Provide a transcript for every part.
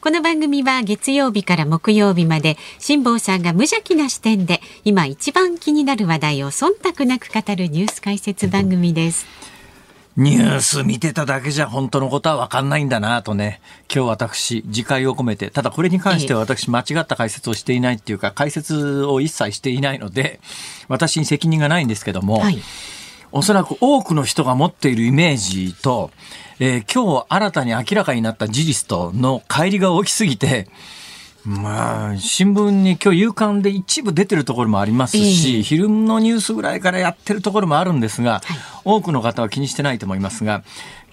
この番組は月曜日から木曜日まで辛坊さんが無邪気な視点で今一番気になる話題を忖度なく語るニュース解説番組です。ニュース見てただけじゃ本当のことは分かんないんだなとね、今日私、自戒を込めて、ただこれに関しては私、間違った解説をしていないっていうか、解説を一切していないので、私に責任がないんですけども、はい、おそらく多くの人が持っているイメージと、えー、今日新たに明らかになった事実との乖離が大きすぎて、まあ、新聞に今日夕刊で一部出てるところもありますし、えー、昼のニュースぐらいからやってるところもあるんですが、はい、多くの方は気にしてないと思いますが、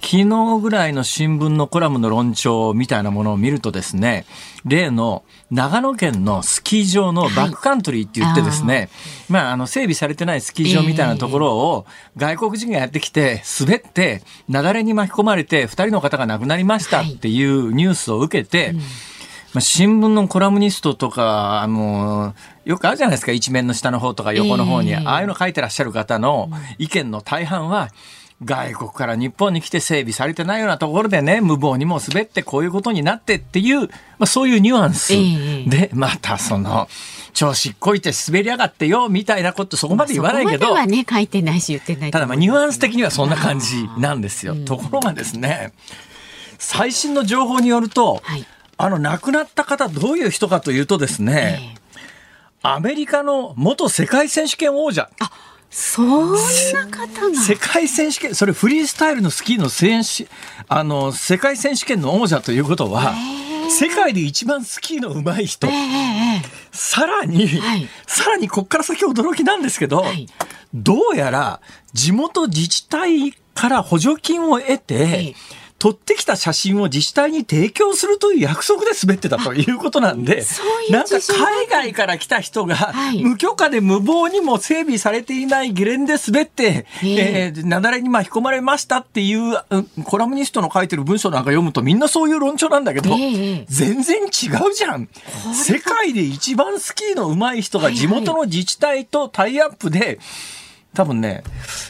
昨日ぐらいの新聞のコラムの論調みたいなものを見るとですね、例の長野県のスキー場のバックカントリーって言ってですね、はい、まあ、あの、整備されてないスキー場みたいなところを外国人がやってきて、滑って、雪崩に巻き込まれて、二人の方が亡くなりましたっていうニュースを受けて、はいうん。まあ、新聞のコラムニストとか、あの、よくあるじゃないですか、一面の下の方とか横の方に、ああいうの書いてらっしゃる方の意見の大半は、外国から日本に来て整備されてないようなところでね、無謀にも滑ってこういうことになってっていう、まあそういうニュアンスで、またその、調子こいて滑りやがってよ、みたいなことそこまで言わないけど。はね、書いてないし言ってない。ただまあニュアンス的にはそんな感じなんですよ。ところがですね、最新の情報によると、はい、あの亡くなった方どういう人かというとですね、えー、アメリカの元世界選手権王者。あそんな方が。世界選手権それフリースタイルのスキーの選手あの世界選手権の王者ということは、世界で一番スキーの上手い人、さらに、はい、さらにこっから先驚きなんですけど、はい、どうやら地元自治体から補助金を得て、撮ってきた写真を自治体に提供するという約束で滑ってたということなんで、なんか海外から来た人が、無許可で無謀にも整備されていないゲレンデ滑って、えー、雪崩に巻き込まれましたっていう、コラムニストの書いてる文章なんか読むとみんなそういう論調なんだけど、全然違うじゃん。世界で一番スキーの上手い人が地元の自治体とタイアップで、多分ね、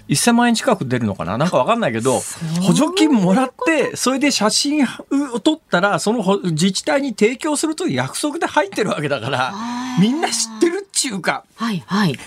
1000万円近く出るのかな？なんかわかんないけど、補助金もらって、それで写真を撮ったら、その自治体に提供するという約束で入ってるわけだから、みんな知ってるっちゅうか。はいはい。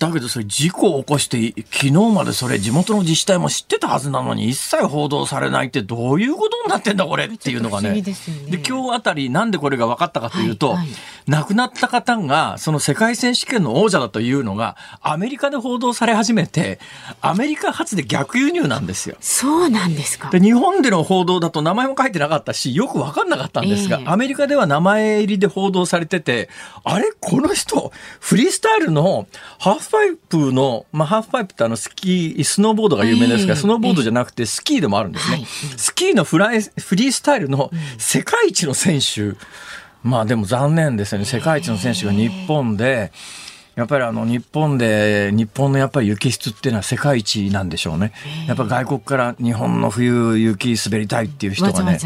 だけどそれ事故を起こして昨日までそれ地元の自治体も知ってたはずなのに一切報道されないってどういうことになってんだこれっていうのがね。で、ね、今日あたりなんでこれが分かったかというと、はいはい、亡くなった方がその世界選手権の王者だというのがアメリカで報道され始めてアメリカ発で逆輸入なんですよ。そうなんですか。で日本での報道だと名前も書いてなかったしよく分かんなかったんですが、えー、アメリカでは名前入りで報道されててあれ？この人フリースタイルのハーフパイプの、まあ、ハーフパイプってあのスキー、スノーボードが有名ですが、スノーボードじゃなくてスキーでもあるんですね。はい、スキーのフライ、フリースタイルの世界一の選手、まあでも残念ですよね。世界一の選手が日本で、やっぱりあの日本で日本のやっぱり雪質っていうのは世界一なんでしょうね。やっぱ外国から日本の冬雪滑りたいっていう人がね、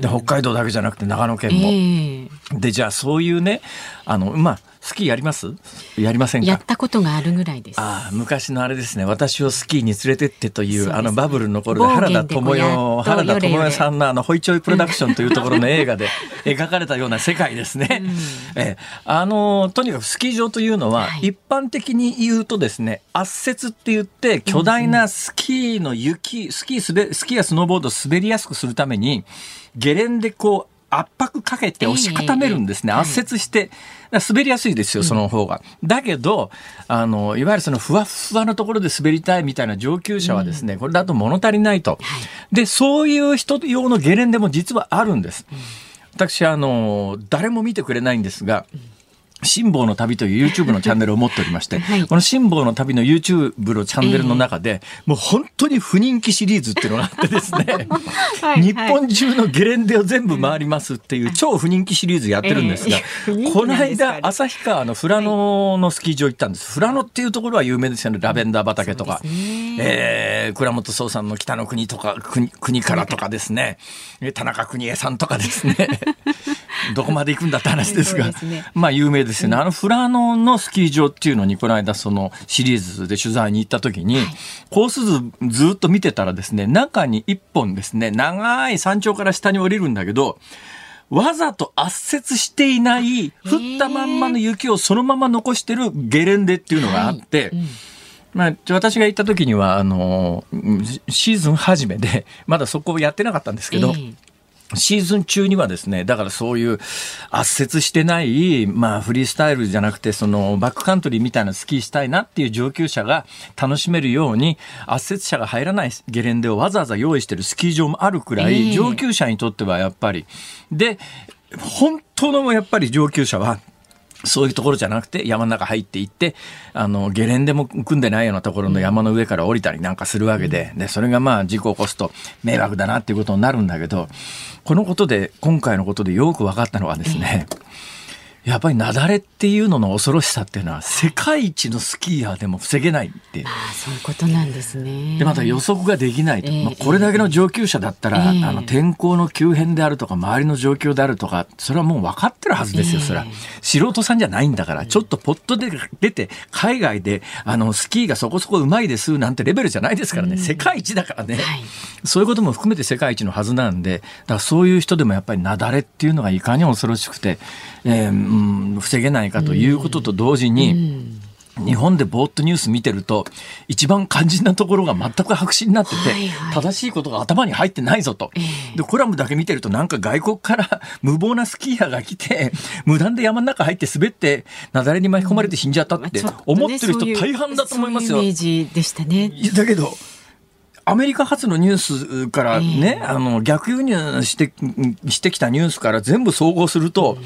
で北海道だけじゃなくて長野県も。でじゃあそういうねあのまあスキーやります？やりませんやったことがあるぐらいです。ああ、昔のあれですね。私をスキーに連れてってという、あのバブルの頃で原田智代、原田智代さんのあの、ホイチョイプロダクションというところの映画で 描かれたような世界ですね。うん、えあの、とにかくスキー場というのは、はい、一般的に言うとですね、圧雪って言って巨大なスキーの雪、スキー滑、スキーやスノーボードを滑りやすくするために、ゲレンデこう、圧迫かけて押し固めるんですね。圧雪して、滑りやすいですよ、その方が。だけど、あの、いわゆるそのふわふわのところで滑りたいみたいな上級者はですね、これだと物足りないと。で、そういう人用のゲレンデも実はあるんです。私、あの、誰も見てくれないんですが、辛抱の旅という YouTube のチャンネルを持っておりまして、はい。この辛抱の旅の YouTube のチャンネルの中で、もう本当に不人気シリーズっていうのがあってですね、はい日本中のゲレンデを全部回りますっていう超不人気シリーズやってるんですが、ええ。不人気この間、旭川の富良野のスキー場行ったんです。富良野っていうところは有名ですよね。ラベンダー畑とか。ね。えー倉本壮さんの北の国とか、国国からとかですね、え田中邦衛さんとかですね、どこまで行くんだって話ですが、ね。まあ有名ですよね。あの富良野のスキー場っていうのにこの間そのシリーズで取材に行った時に、コース図ずっと見てたらですね、中に一本ですね、長い山頂から下に降りるんだけど、わざと圧雪していない、降ったまんまの雪をそのまま残してるゲレンデっていうのがあって、まあ、私が行った時には、あの、うんシーズン初めで、まだそこをやってなかったんですけど、ええシーズン中にはですね、だからそういう圧雪してない、まあフリースタイルじゃなくて、そのバックカントリーみたいなスキーしたいなっていう上級者が楽しめるように、圧雪者が入らないゲレンデをわざわざ用意してるスキー場もあるくらえい、え上級者にとってはやっぱり。で、本当のやっぱり上級者は、そういうところじゃなくて山の中入っていって、あの、ゲレンデも組んでないようなところの山の上から降りたりなんかするわけで、で、それがまあ事故を起こすと迷惑だなっていうことになるんだけど、このことで、今回のことでよく分かったのはですね、やっぱり雪崩っていうのの恐ろしさっていうのは世界一のスキーヤーでも防げないっていう。ああそういうことなんですね。でまた予測ができないと、ええ。まあ、これだけの上級者だったら、ええ。あの天候の急変であるとか周りの状況であるとかそれはもう分かってるはずですよ、ええ。それは素人さんじゃないんだから、ちょっとポットで出て海外であのスキーがそこそこうまいですなんてレベルじゃないですからね、世界一だからね、はい。そういうことも含めて世界一のはずなんでだからそういう人でもやっぱり雪崩っていうのがいかに恐ろしくて、えーうん、防げないかということと同時に、日本でぼーっとニュース見てると一番肝心なところが全く白紙になってて、はいはい。正しいことが頭に入ってないぞと、ええ。でコラムだけ見てるとなんか外国から無謀なスキーヤーが来て無断で山の中入って滑って雪崩に巻き込まれて死んじゃったって思ってる人大半だと思いますよ。そういうイメージでしたね。だけどアメリカ発のニュースからね、ええ。あの逆輸入してしてきたニュースから全部総合すると、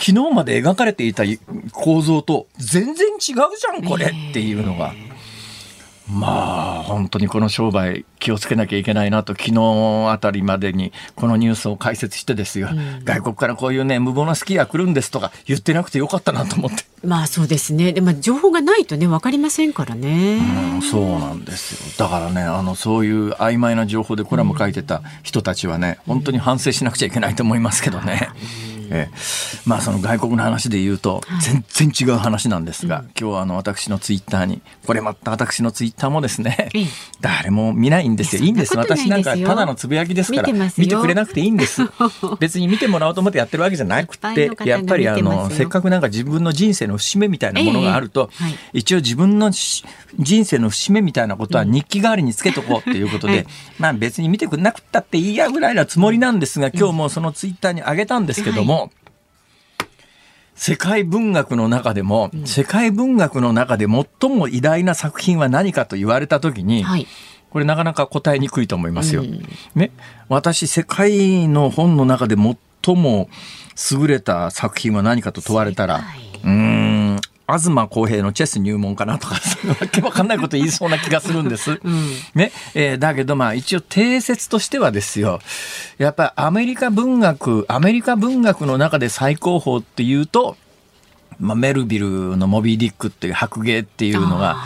昨日まで描かれていた構造と全然違うじゃんこれっていうのが。まあ本当にこの商売気をつけなきゃいけないなと昨日あたりまでにこのニュースを解説してですよ、外国からこういうね無謀なスキーヤー来るんですとか言ってなくてよかったなと思って。まあそうですね。でも情報がないとねわかりませんからね。うんそうなんですよ。だからね、あの、そういう曖昧な情報でコラム書いてた人たちはね、本当に反省しなくちゃいけないと思いますけどね。ええ、まあその外国の話で言うと全然違う話なんですが、今日はあの私のツイッターにこれまた私のツイッターもですね、ええ誰も見ないんですよ。いやいいんです。私なんかただのつぶやきですから見てくれなくていいんです。別に見てもらおうと思ってやってるわけじゃなくてやっぱりあのせっかくなんか自分の人生の節目みたいなものがあると、ええはい。一応自分のし人生の節目みたいなことは日記代わりにつけとこうっていうことで、はい。まあ別に見てくれなくったっていいやぐらいなつもりなんですが、今日もそのツイッターに上げたんですけども、世界文学の中でも、世界文学の中で最も偉大な作品は何かと言われたときに、はい。これなかなか答えにくいと思いますよ。ね、私世界の本の中で最も優れた作品は何かと問われたらうーん東公平のチェス入門かなとか わけわかんないこと言いそうな気がするんです。ね。えーだけどまあ一応定説としてはですよ。やっぱりアメリカ文学アメリカ文学の中で最高峰っていうと、まあ、メルビルの「モビー・ディック」っていう白芸っていうのが。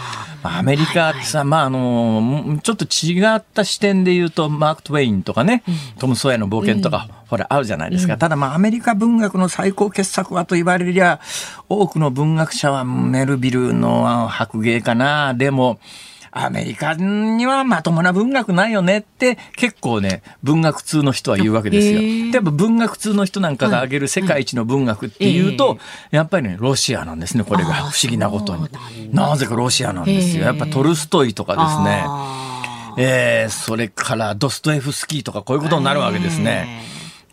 まあアメリカってさ、まああの、ちょっと違った視点で言うと、マーク・トウェインとかね、トム・ソーヤの冒険とか、ほら、あるじゃないですか。ただまあアメリカ文学の最高傑作はと言われりゃ、多くの文学者はメルビルの白芸かな。でも、アメリカにはまともな文学ないよねって結構ね文学通の人は言うわけですよ。でやっぱ文学通の人なんかが挙げる世界一の文学っていうと、えやっぱりねロシアなんですねこれが不思議なことになぜかロシアなんですよ。やっぱトルストイとかですね。えーそれからドストエフスキーとかこういうことになるわけですね。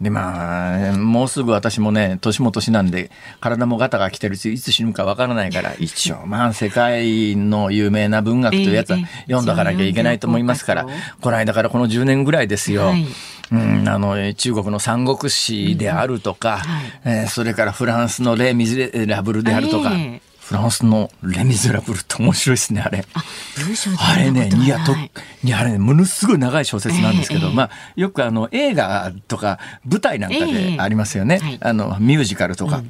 でまあもうすぐ私もね年も年なんで体もガタが来てるしいつ死ぬかわからないから一応まあ世界の有名な文学というやつはええ読んだからきゃいけないと思いますからこの間からこの10年ぐらいですよ。はい。うん、あの中国の三国志であるとか、はい。えーそれからフランスのレ・ミゼラブルであるとか、ええフランスのレ・ミゼラブルって面白いですねあれ。あ文章であれね、いや、とはい、いや、あれね、ものすごい長い小説なんですけど、ええまあ、よくあの、映画とか舞台なんかえでえありますよね。はいあの、ミュージカルとか。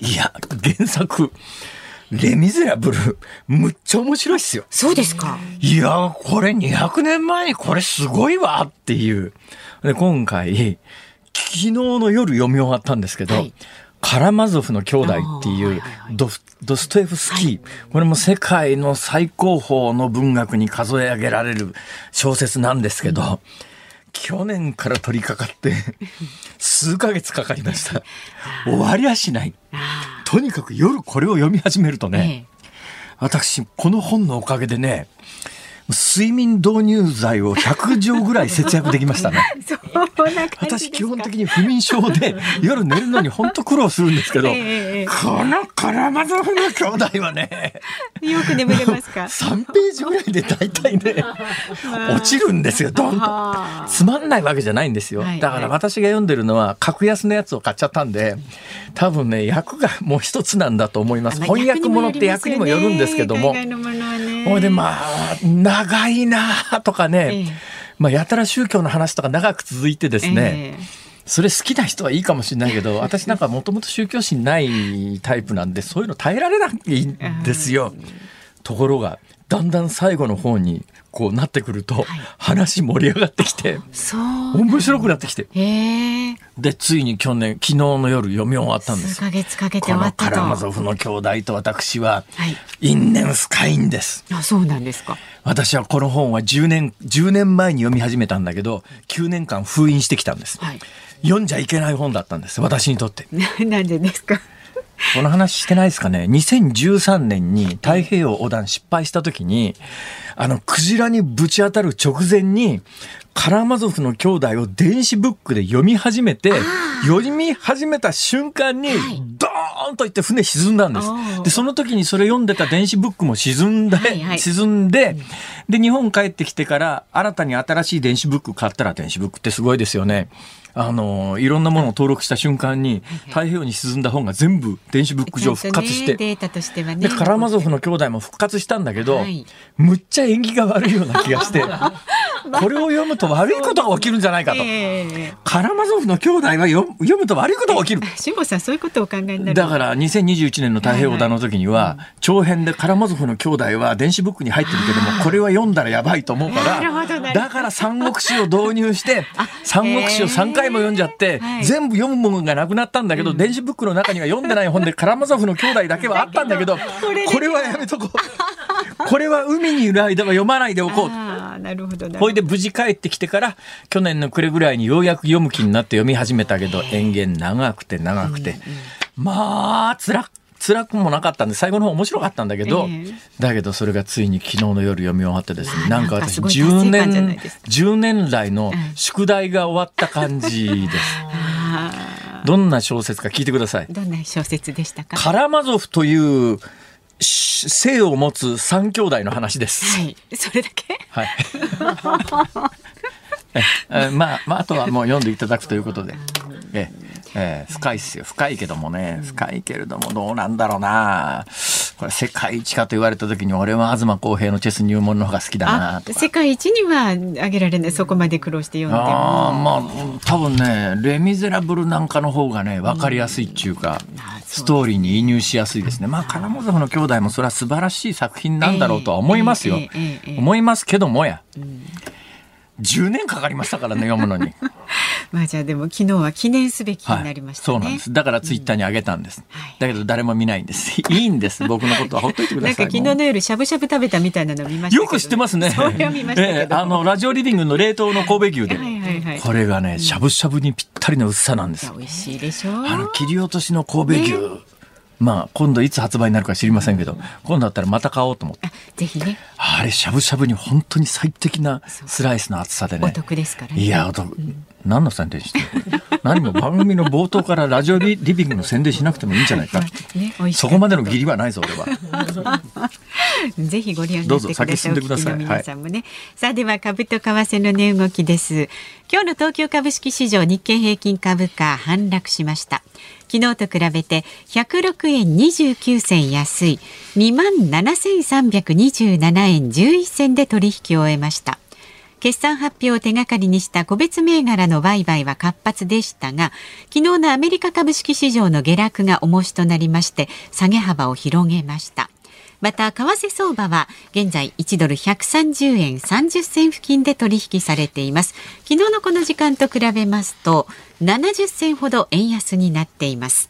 いや、原作、レ・ミゼラブル、むっちゃ面白いっすよ。そうですか。いや、これ200年前にこれすごいわっていう。で、今回、昨日の夜読み終わったんですけど、はいカラマゾフの兄弟っていうドフドストエフスキー、これも世界の最高峰の文学に数え上げられる小説なんですけど、去年から取り掛かって 数ヶ月かかりました。終わりはしない。あとにかく夜これを読み始めるとあね、え。私この本のおかげでね睡眠導入剤を100錠ぐらい節約できましたね。私基本的に不眠症で夜寝るのに本当苦労するんですけど、ええええこのカラマゾフの兄弟はねよく眠れますか？3ページぐらいで大体ね 落ちるんですよドンと。あーつまんないわけじゃないんですよ、はいだから私が読んでるのは格安のやつを買っちゃったんで多分ね役がもう一つなんだと思います。まあ翻訳物って役にもよるんですけども。ほいでまあ長いなあとかね、ええ。まあ、やたら宗教の話とか長く続いてですね、ええ。それ好きな人はいいかもしれないけど 私なんかもともと宗教心ないタイプなんでそういうの耐えられないんですよ。ところがだんだん最後の方にこうなってくると、話盛り上がってきて。面白くなってきてええでついに去年昨日の夜読み終わったんで数す。ヶ月かけてこ終わったと。のカラマゾフの兄弟と私ははい因縁深いんです。あ、そうなんですか。私はこの本は10年、10年前に読み始めたんだけど、9年間封印してきたんです。はい。読んじゃいけない本だったんです、私にとって。な なんでですか？この話してないですかね ?2013 年に太平洋横断失敗した時に、あの、クジラにぶち当たる直前に、カラマゾフの兄弟を電子ブックで読み始めて、読み始めた瞬間に、ドーンといって船沈んだんです。で、その時にそれ読んでた電子ブックも沈んで、はいはい 沈んで、で、日本帰ってきてから、新たに新しい電子ブック買ったら、電子ブックってすごいですよね。あの、いろんなものを登録した瞬間に、太平洋に沈んだ本が全部電子ブック上復活して、データとしてはね。で、カラマゾフの兄弟も復活したんだけど、はいむっちゃ縁起が悪いような気がして、これを読むと悪いことが起きるんじゃないかと。ええカラマゾフの兄弟は読む読むと悪いことが起きる。辛坊さんそういうことをお考えになる。だから2021年の太平洋横断の時には、長編でカラマゾフの兄弟は電子ブックに入ってるけども、これは読んだらやばいと思うから、どだから三国志を導入して、三国志を3回も読んじゃってはい、全部読むものがなくなったんだけど、電子ブックの中には読んでない本で カラマゾフの兄弟だけはあったんだけど、これはやめとこう。これは海にいる間は読まないでおこう。ああ、なるほどほいで無事帰ってきてから去年の暮れぐらいにようやく読む気になって読み始めたけど延々長くて長くて、まあ辛く辛くもなかったんで最後の方面白かったんだけど、ええだけどそれがついに昨日の夜読み終わってですねあなんか私なんかすごい10達成感じゃない年ですか10年来のうん宿題が終わった感じです。あどんな小説か聞いてくださいー。どんな小説でしたか？カラマゾフというし姓を持つ三兄弟の話です。はい。それだけ？はい。ええまあ、まあ、あとはもう読んでいただくということで。えええ深いっすよ。深いけどもね。深いけれどもどうなんだろうな。これ世界一かと言われた時に俺は東公平のチェス入門の方が好きだなあと、か。世界一にはあげられない。そこまで苦労して読んでああも。まあ多分ね「レ・ミゼラブル」なんかの方がね分かりやすいっていうか、あストーリーに移入しやすいですねまあカラマゾフの兄弟もそれは素晴らしい作品なんだろうとは思いますよ、思いますけどもや、10年かかりましたからね読むのに。まあじゃあでも昨日は記念すべきになりましたね。そうなんです。だからツイッターに上げたんです。はいだけど誰も見ないんです。いいんです。僕のことはほっといてください。なんか昨日もの夜しゃぶしゃぶ食べたみたいなの見ましたよく知ってますね。それは見ましたけど。ええあのラジオリビングの冷凍の神戸牛で、はいはいはい。これがねしゃぶしゃぶにぴったりの薄さなんです。美味しいでしょう。あの切り落としの神戸牛。まあ今度いつ発売になるか知りませんけど、今度だったらまた買おうと思って。あぜひねあれしゃぶしゃぶに本当に最適なスライスの厚さでおね。得ですからね。いや、お得。何の宣伝してる 何も番組の冒頭からラジオリリビングの宣伝しなくてもいいんじゃないか。ねそこまでの義理はないぞ、俺は。ぜひご利用になってください。どうぞ先進んでください皆さんもね。さあでは株と為替の値動きです。今日の東京株式市場日経平均株価反落しました。昨日と比べて106円29銭安い2万7327円11銭で取引を終えました。決算発表を手がかりにした個別銘柄の売買は活発でしたが昨日のアメリカ株式市場の下落が重しとなりまして下げ幅を広げました。また為替相場は現在1ドル130円30銭付近で取引されています。昨日のこの時間と比べますと70銭ほど円安になっています。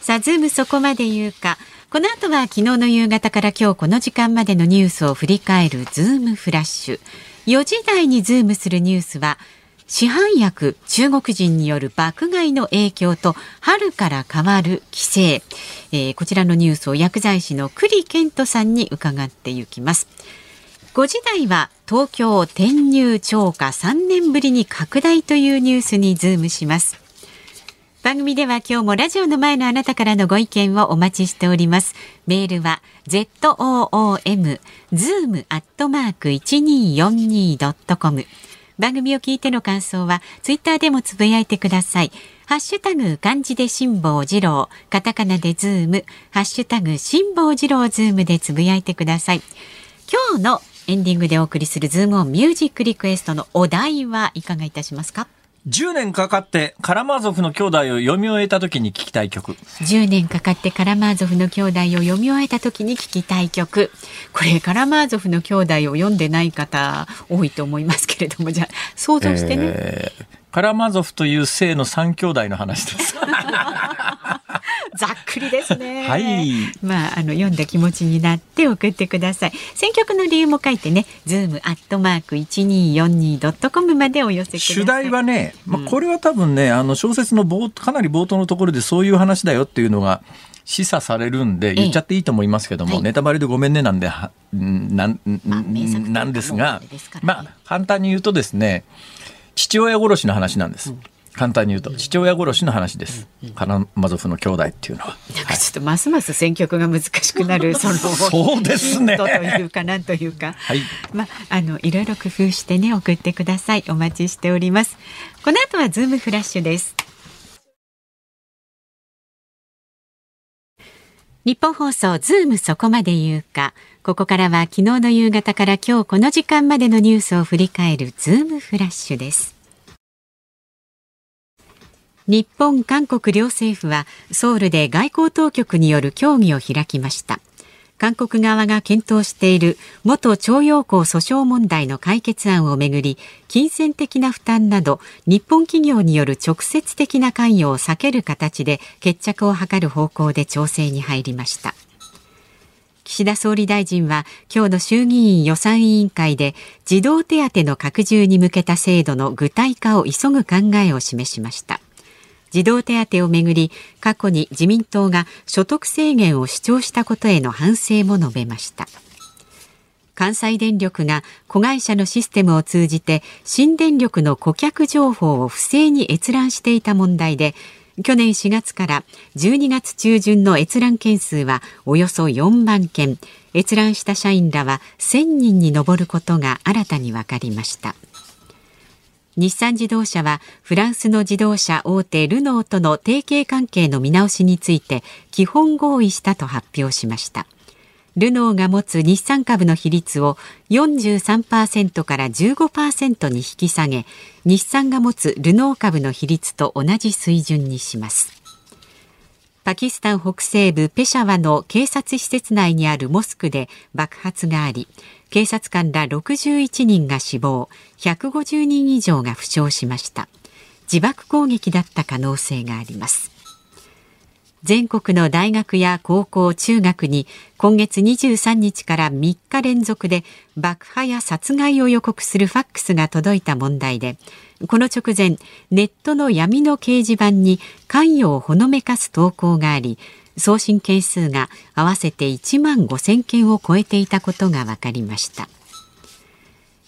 さあズームそこまで言うか。この後は昨日の夕方から今日この時間までのニュースを振り返るズームフラッシュ。4時台にズームするニュースは市販薬中国人による爆買いの影響と春から変わる規制、えー、こちらのニュースを薬剤師の栗健人さんに伺っていきます。5時台は東京転入超過3年ぶりに拡大というニュースにズームします。番組では今日もラジオの前のあなたからのご意見をお待ちしております。メールは zoom zoom アットマーク 1242.com 番組を聞いての感想はツイッターでもつぶやいてください。ハッシュタグ漢字で辛坊治郎、カタカナでズーム、ハッシュタグ辛坊治郎ズームでつぶやいてください。今日のエンディングでお送りするズームオンミュージックリクエストのお題はいかがいたしますか？10年かかってカラマーゾフの兄弟を読み終えた時に聞きたい曲。10年かかってカラマーゾフの兄弟を読み終えた時に聴きたい曲これカラマーゾフの兄弟を読んでない方多いと思いますけれどもじゃあ想像してね、えーカラマーゾフという姓の三兄弟の話です。ざっくりですね。はい。まああの読んだ気持ちになって送ってください。選曲の理由も書いてねズームアットマーク 1242.com までお寄せください。主題はね、まうん。あ、これは多分ね、あの小説の冒かなり冒頭のところでそういう話だよっていうのが示唆されるんで言っちゃっていいと思いますけども、はい。ネタバレでごめんねなんでなんまあなんですがねまあ簡単に言うとですね父親殺しの話なんです。簡単に言うと父親殺しの話です。カラマゾフの兄弟っていうのは。なんかちょっとますます選曲が難しくなるそのそうですね。というかなんというか。はい。まあ、あのいろいろ工夫してね送ってください。お待ちしております。この後はズームフラッシュです。ニッポン放送ズームそこまで言うか。ここからは昨日の夕方から今日この時間までのニュースを振り返るズームフラッシュです日本韓国両政府はソウルで外交当局による協議を開きました。韓国側が検討している元徴用工訴訟問題の解決案をめぐり金銭的な負担など日本企業による直接的な関与を避ける形で決着を図る方向で調整に入りました。岸田総理大臣は今日の衆議院予算委員会で児童手当の拡充に向けた制度の具体化を急ぐ考えを示しました。児童手当をめぐり過去に自民党が所得制限を主張したことへの反省も述べました。関西電力が子会社のシステムを通じて新電力の顧客情報を不正に閲覧していた問題で去年4月から12月中旬の閲覧件数はおよそ4万件。閲覧した社員らは1000人に上ることが新たに分かりました。日産自動車はフランスの自動車大手ルノーとの提携関係の見直しについて基本合意したと発表しました。ルノーが持つ日産株の比率を43%から15%に引き下げ日産が持つルノー株の比率と同じ水準にします。パキスタン北西部ペシャワの警察施設内にあるモスクで爆発があり警察官ら61人が死亡150人以上が負傷しました。自爆攻撃だった可能性があります。全国の大学や高校中学に今月23日から3日連続で爆破や殺害を予告するファックスが届いた問題でこの直前ネットの闇の掲示板に関与をほのめかす投稿があり送信件数が合わせて1万5000件を超えていたことが分かりました。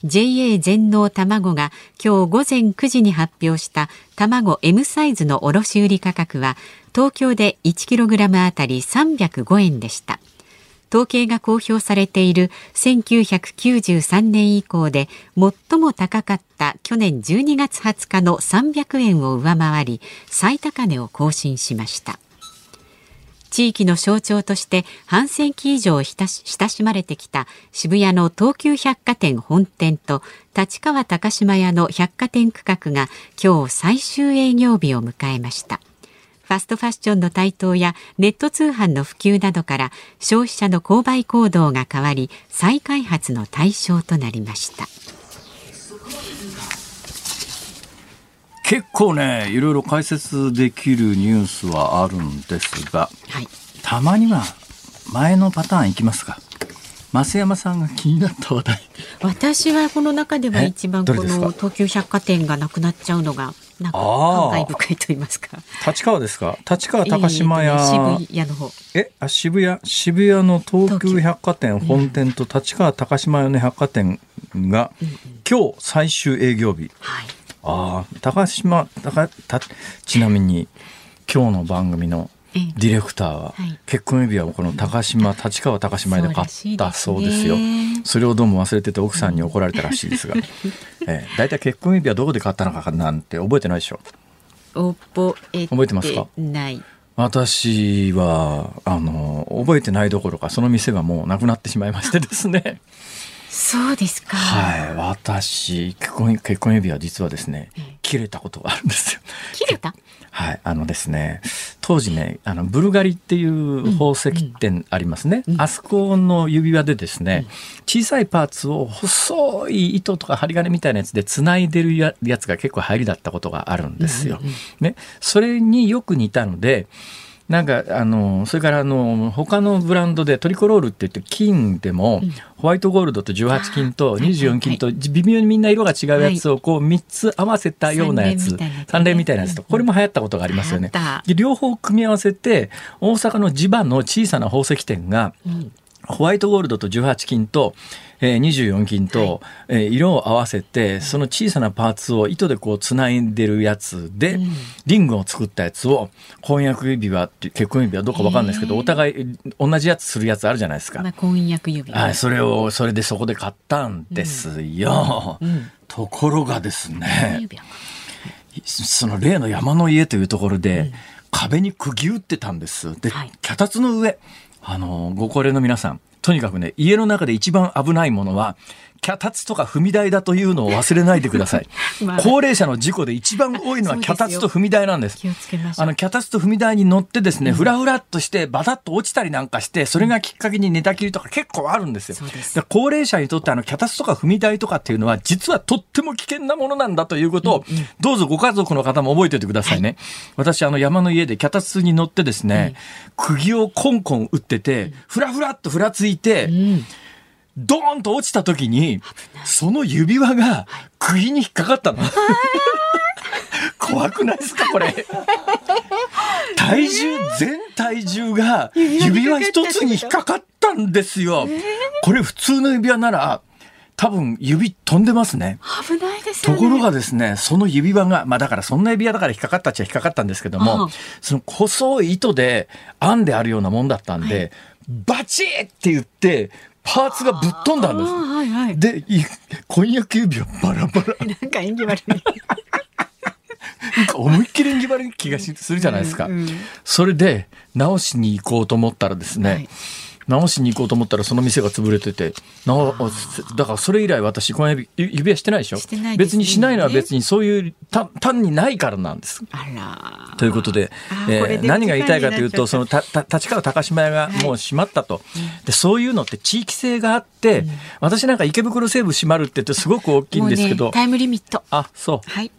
JA 全農たまごが今日午前9時に発表した卵 M サイズの卸売価格は東京で 1kg あたり305円でした。統計が公表されている1993年以降で最も高かった去年12月20日の300円を上回り最高値を更新しました。地域の象徴として半世紀以上親しまれてきた渋谷の東急百貨店本店と立川高島屋の百貨店区画が今日最終営業日を迎えました。ファストファッションの台頭やネット通販の普及などから消費者の購買行動が変わり再開発の対象となりました。結構ねいろいろ解説できるニュースはあるんですが、はい、たまには前のパターンいきますか？増山さんが気になった話題。私はこの中では一番この東急百貨店がなくなっちゃうのがなんか感慨深いと言いますか。立川ですか？立川高島屋、えー、渋谷の方。え？あ渋谷？渋谷の東急百貨店本店と立川高島屋の百貨店が、今日最終営業日、はい。ああ高島高たちなみに今日の番組のディレクターは、はい、結婚指輪をこの高島立川高島屋で買ったそうですよ。それをどうも忘れてて奥さんに怒られたらしいですが、えー、大体結婚指輪どこで買ったのかなんて覚えてないでしょ覚え覚えてますか？ない私はあの覚えてないどころかその店がもうなくなってしまいましてですね そうですか。はい、私結婚結婚指輪実はですね、切れたことがあるんですよ。切れた？はい、あのですね、当時ね、あのブルガリっていう宝石店ありますね。うんうん、あそこの指輪でですね、小さいパーツを細い糸とか針金みたいなやつで繋いでるやつが結構入りだったことがあるんですよ。ね、それによく似たので。なんかあのそれからあの他のブランドでトリコロールって言って金でも、ホワイトゴールドと18金と24金と微妙にみんな色が違うやつをこう3つ合わせたようなやつ3連みたいなやつとこれも流行ったことがありますよね。で両方組み合わせて大阪の地場の小さな宝石店が、ホワイトゴールドと18金とえー、24金と、はい、えー、色を合わせてその小さなパーツを糸でこうつないでるやつで、うん、リングを作ったやつを婚約指輪って結婚指輪どうかわかんないですけど、お互い同じやつするやつあるじゃないですか。まあ、婚約指輪、はい、それをそれでそこで買ったんですよ。うん。うん、ところがですねその例の山の家というところで、壁に釘打ってたんです。で、はい、脚立の上あのご高齢の皆さんとにかくね、家の中で一番危ないものは、脚立とか踏み台だというのを忘れないでください。まあ、高齢者の事故で一番多いのは脚立と踏み台なんです。あの脚立と踏み台に乗ってですね、ふらふらっとしてバタッと落ちたりなんかして、それがきっかけに寝たきりとか結構あるんですよ。で高齢者にとってあの脚立とか踏み台とかっていうのは実はとっても危険なものなんだということを、うんうん、どうぞご家族の方も覚えておいてくださいね。はい、私あの山の家で脚立に乗ってですね、うん、釘をコンコン打ってて、ふらふらっとふらついて、うんドーンと落ちた時に、その指輪が釘に引っかかったの。怖くないですかこれ。体重、全体重が指輪一つに引っかかったんですよ。これ普通の指輪なら、多分指飛んでますね。危ないです、ね、ところがですね、その指輪が、まあだからそんな指輪だから引っかかったっちゃ引っかかったんですけども、その細い糸で編んであるようなもんだったんで、はい、バチッって言って、パーツがぶっ飛んだんです。はいはい、で、婚約指輪バラバラ。なんか縁起悪い。なんか思いっきり縁起悪い気がするじゃないですか。うんうん、それで直しに行こうと思ったらですね、はい直しに行こうと思ったらその店が潰れててだからそれ以来私この指指輪してないでしょ？し、ね、別にしないのは別にそういう単にないからなんです。ということで、えー、何が言いたいかというとそのたた立川高島屋がもう閉まったと、はい、でそういうのって地域性があって、うん、私なんか池袋西部閉まるって言ってすごく大きいんですけど、ね、タイムリミット。あそう、はい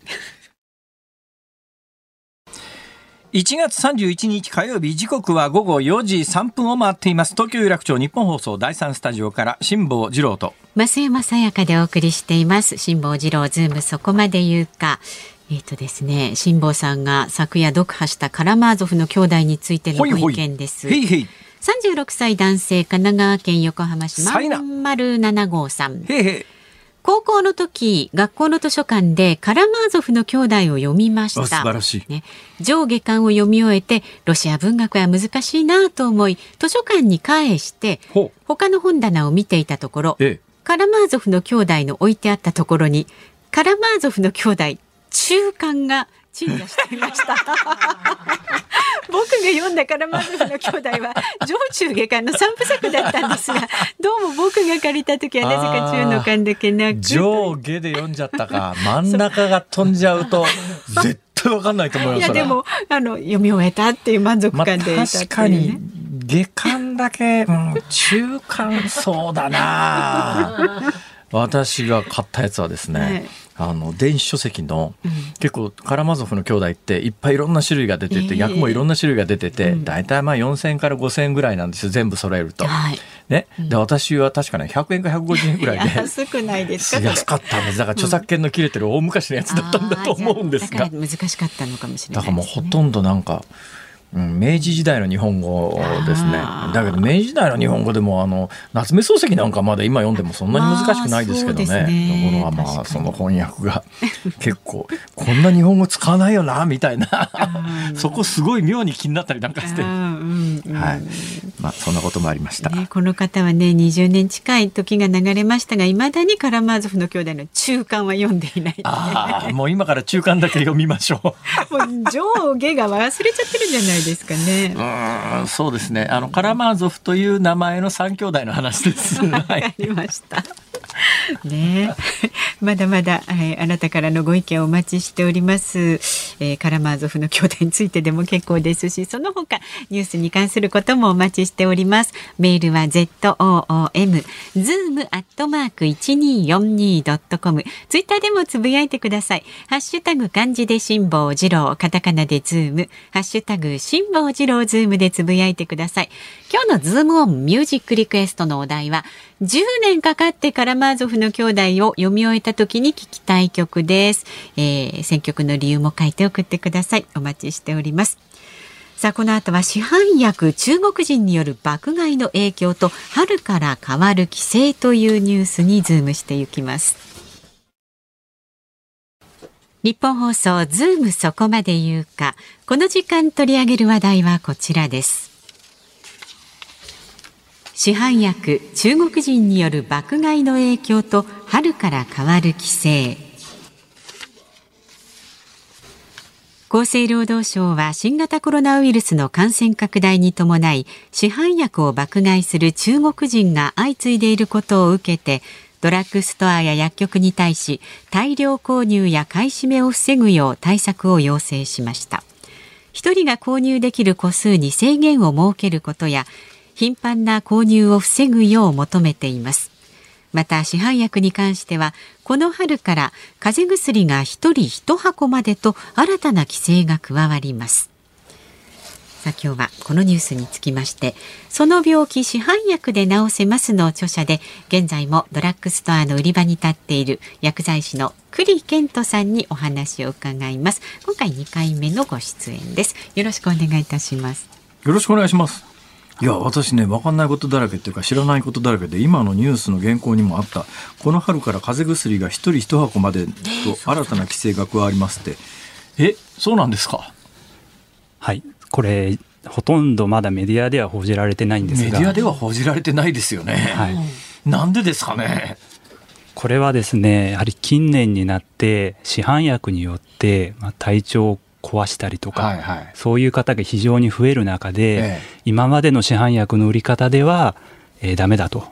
1月31日火曜日時刻は午後4時3分を回っています。東京有楽町日本放送第3スタジオから辛坊治郎と。増山さやかでお送りしています。辛坊治郎ズームそこまで言うか。えっ、ー、とですね辛坊さんが昨夜読破したカラマーゾフの兄弟についてのご意見です。へいへい。36歳男性神奈川県横浜市まん丸7号さん。へいへい高校の時学校の図書館でカラマーゾフの兄弟を読みました。素晴らしい、ね、上下巻を読み終えてロシア文学は難しいなと思い図書館に返して他の本棚を見ていたところ、ええ、カラマーゾフの兄弟の置いてあったところにカラマーゾフの兄弟中間が鎮座していました。僕が読んだカラマーゾフの兄弟は上中下巻の三部作だったんですがどうも僕が借りた時はなぜか中の巻だけなく上下で読んじゃったか真ん中が飛んじゃうと絶対わかんないと思いますいやでもあの読み終えたっていう満足感で、まあ、確かに下巻だけ、うん、中間そうだな 私が買ったやつはですね、はいあの電子書籍の、うん、結構カラマゾフの兄弟っていっぱいいろんな種類が出てて、えー、役もいろんな種類が出てて、うん、大体まあ4000円から5000円ぐらいなんですよ全部揃えると。はい、ね、で私は確かね100円か150円ぐらいで。安くないです。か安かったんです。だから著作権の切れてる大昔のやつだったんだと思うんですが、難しかったのかもしれない、ね、だからもうほとんどなんか。うん、明治時代の日本語ですね。だけど明治時代の日本語でもあの夏目漱石なんかまだ今読んでもそんなに難しくないですけどね,、ね。ところがまあその翻訳が 結構こんな日本語使わないよなみたいな。そこすごい妙に気になったりなんかして、はい。まあ、そんなこともありました、ね、この方はね20年近い時が流れましたがいまだにカラマーゾフの兄弟の中間は読んでいない、ね、あもう今から中間だけ読みましょう。もう上下が忘れちゃってるじゃないですかね。うんそうですねあのカラマーゾフという名前の三兄弟の話です。わかりました。ね。まだまだ、えー、あなたからのご意見をお待ちしております、えー、カラマーゾフの兄弟についてでも結構ですしその他ニュースに関することもお待ちしております。メールは ZOOM zoom アットマーク 1242.com ツイッターでもつぶやいてください。ハッシュタグ漢字で辛坊治郎カタカナでズーム。ハッシュタグ辛坊治郎ズームでつぶやいてください。今日のズームオンミュージックリクエストのお題は10年かかってカラマーゾフの兄弟を読み終えた時に聞きたい曲です、えー、選曲の理由も書いて送ってください。お待ちしております。さあこの後は市販薬中国人による爆買いの影響と春から変わる規制というニュースにズームしていきます。日本放送ズームそこまで言うか。この時間取り上げる話題はこちらです。市販薬中国人による爆買いの影響と春から変わる規制。厚生労働省は新型コロナウイルスの感染拡大に伴い市販薬を爆買いする中国人が相次いでいることを受けてドラッグストアや薬局に対し大量購入や買い占めを防ぐよう対策を要請しました。1人が購入できる個数に制限を設けることや頻繁な購入を防ぐよう求めています。また市販薬に関してはこの春から風邪薬が1人1箱までと新たな規制が加わります。さあ今日はこのニュースにつきましてその病気市販薬で治せますの著者で現在もドラッグストアの売り場に立っている薬剤師の栗健人さんにお話を伺います。今回2回目のご出演です。よろしくお願いいたします。よろしくお願いします。いや私ね分かんないことだらけっていうか知らないことだらけで今のニュースの原稿にもあった。この春から風邪薬が1人1箱までと新たな規制が加わりますって。えそうなんですか？はい。これほとんどまだメディアでは報じられてないんですが。メディアでは報じられてないですよね、はい、なんでですかね？これはですねやはり近年になって市販薬によって、まあ、体調壊したりとか、はいはい、そういう方が非常に増える中で、ええ、今までの市販薬の売り方では、えー、ダメだと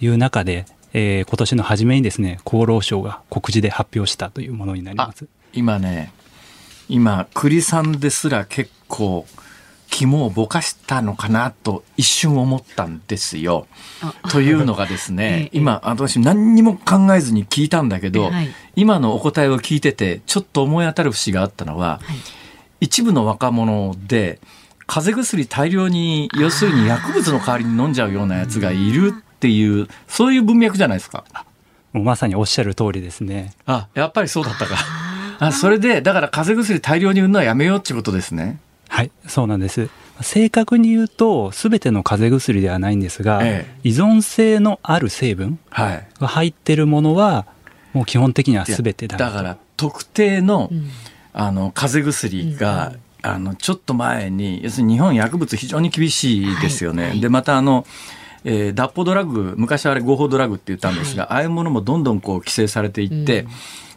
い。う中で、はい、えー、今年の初めにですね厚労省が告示で発表したというものになります。今ね今栗さんですら結構肝をぼかしたのかなと一瞬思ったんですよ。というのがですね、今私何にも考えずに聞いたんだけど、はい、今のお答えを聞いててちょっと思い当たる節があったのは、はい、一部の若者で風邪薬大量に要するに薬物の代わりに飲んじゃうようなやつがいるっていうそういう文脈じゃないですか。もうまさにおっしゃる通りですね。あやっぱりそうだったか。あそれでだから風邪薬大量に売るのはやめようってことですね。はいそうなんです。正確に言うと全ての風邪薬ではないんですが、ええ、依存性のある成分が入ってるものは、もう基本的には全てだだから特定の、うん、あの風邪薬が、うん。あのちょっと前に要するに日本薬物非常に厳しいですよね。はい。はい、でまたあのえー、脱法ドラッグ昔はあれ合法ドラッグって言ったんですが、はい、ああいうものもどんどんこう規制されていって、うん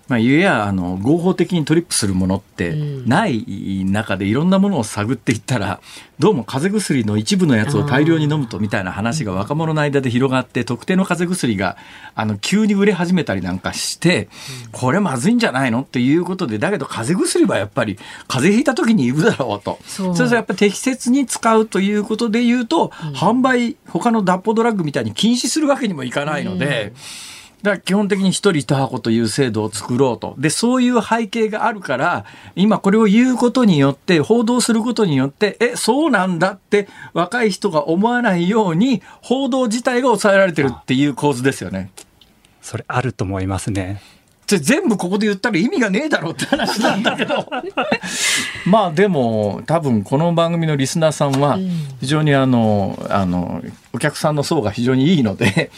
まあ、ゆやあの合法的にトリップするものってない中でいろんなものを探っていったらどうも風邪薬の一部のやつを大量に飲むとみたいな話が若者の間で広がって特定の風邪薬があの急に売れ始めたりなんかしてこれまずいんじゃないのっていうことでだけど風邪薬はやっぱり風邪ひいた時にいるだろうと。それとやっぱり適切に使うということで言うと、販売他の脱法ドラッグみたいに禁止するわけにもいかないので。うんだから基本的に1人1箱という制度を作ろうと。で、そういう背景があるから、今これを言うことによって、報道することによって、え、そうなんだって若い人が思わないように、報道自体が抑えられてるっていう構図ですよね。それあると思いますね。全部ここで言ったら意味がねえだろうって話なんだけど まあでも多分この番組のリスナーさんは非常にあのあのお客さんの層が非常にいいので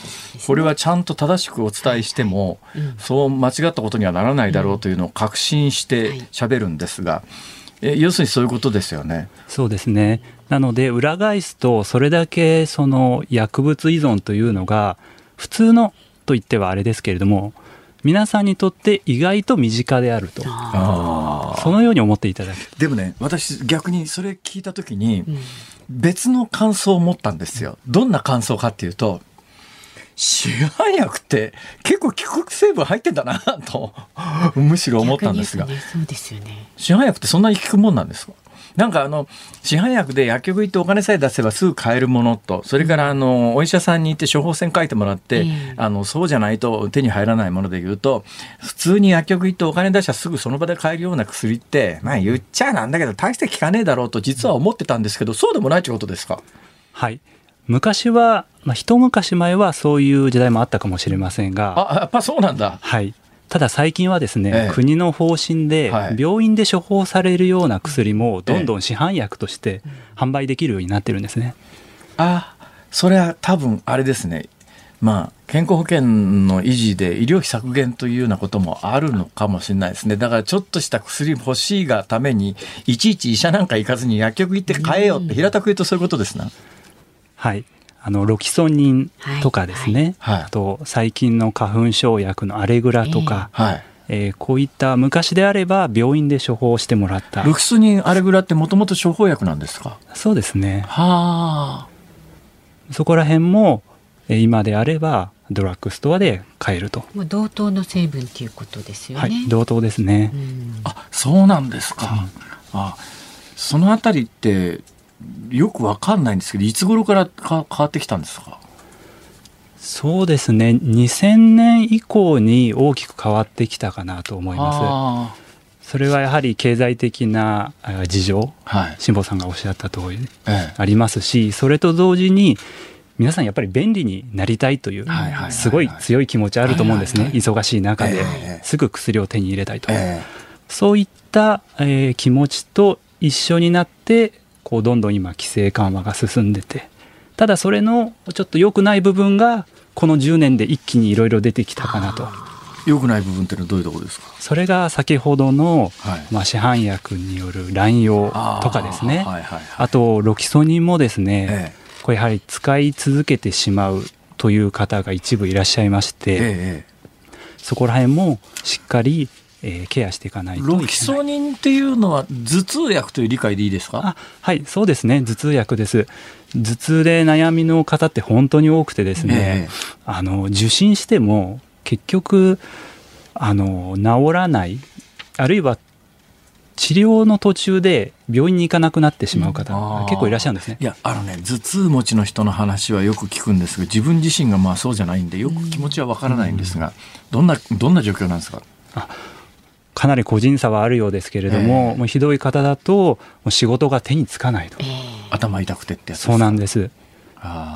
これはちゃんと正しくお伝えしてもそう間違ったことにはならないだろうというのを確信して喋るんですが。え要するにそういうことですよね。そうですね。なので裏返すとそれだけその薬物依存というのが普通のと言ってはあれですけれども皆さんにとって意外と身近であると。そのように思っていただく。でもね私逆にそれ聞いた時に別の感想を持ったんですよ。どんな感想かっていうと市販薬って結構効く成分入ってんだなとむしろ思ったんですが、ね、そうですよね。市販薬ってそんなに効くもんなんですか？なんかあの市販薬で薬局行ってお金さえ出せばすぐ買えるものとそれからあのお医者さんに行って処方箋書いてもらって、あのそうじゃないと手に入らないものでいうと普通に薬局行ってお金出したらすぐその場で買えるような薬ってまあ言っちゃなんだけど大して効かねえだろうと実は思ってたんですけどそうでもないということですか？はい。昔は、まあ、一昔前はそういう時代もあったかもしれませんが。あやっぱそうなんだ。はいただ最近はですね、ええ、国の方針で病院で処方されるような薬もどんどん市販薬として販売できるようになってるんですね。あそれは多分あれですねまあ、健康保険の維持で医療費削減というようなこともあるのかもしれないですね。だからちょっとした薬欲しいがために、いちいち医者なんか行かずに薬局行って買えよって、平たく言うとそういうことですな。はい。あのロキソニンとかですね、はい。はい、あと最近の花粉症薬のアレグラとか、えー、はい。えー、こういった昔であれば病院で処方してもらった。ロキソニンアレグラってもともと処方薬なんですか？そうですね。はあ。そこら辺も今であればドラッグストアで買えると。もう同等の成分っていうことですよね。はい。同等ですね、あそうなんですか、うん、あそのあたりってよくわかんないんですけどいつ頃からか変わってきたんですか？そうですね。2000年以降に大きく変わってきたかなと思います。それはやはり経済的な事情、はい、辛坊さんがおっしゃった通り、ええ、ありますしそれと同時に皆さんやっぱり便利になりたいというすごい強い気持ちあると思うんですね、忙しい中ですぐ薬を手に入れたいと、え、そういった、えー、気持ちと一緒になってこうどんどん今規制緩和が進んでてただそれのちょっと良くない部分がこの10年で一気にいろいろ出てきたかなと。良くない部分っていうのはどういうところですか？それが先ほどの、はい、まあ、市販薬による乱用とかですね。あはいはいはい、あとロキソニンもですね、ええ、これやはり使い続けてしまうという方が一部いらっしゃいまして、え、そこら辺もしっかりえー、ケアしていかないとロキソニンっていうのは頭痛薬という理解でいいですか？はいそうですね。頭痛薬です。頭痛で悩みの方って本当に多くてですね、えー、あの受診しても結局あの治らない。あるいは治療の途中で病院に行かなくなってしまう方、うん、結構いらっしゃるんですね。いや、あのね、頭痛持ちの人の話はよく聞くんですが、自分自身がまあそうじゃないんで、よく気持ちはわからないんですが、うん、どんな、どんな状況なんですか？あかなり個人差はあるようですけれども、えー、もうひどい方だともう仕事が手につかないと、えー、頭痛くてってやつそうなんです。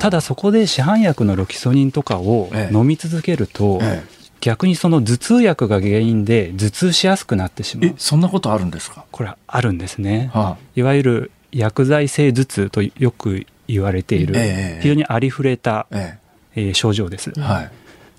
ただそこで市販薬のロキソニンとかを飲み続けると、えー、逆にその頭痛薬が原因で頭痛しやすくなってしまう。そんなことあるんですか？これはあるんですね、はあ、いわゆる薬剤性頭痛とよく言われている、非常にありふれた、えー、症状です、はい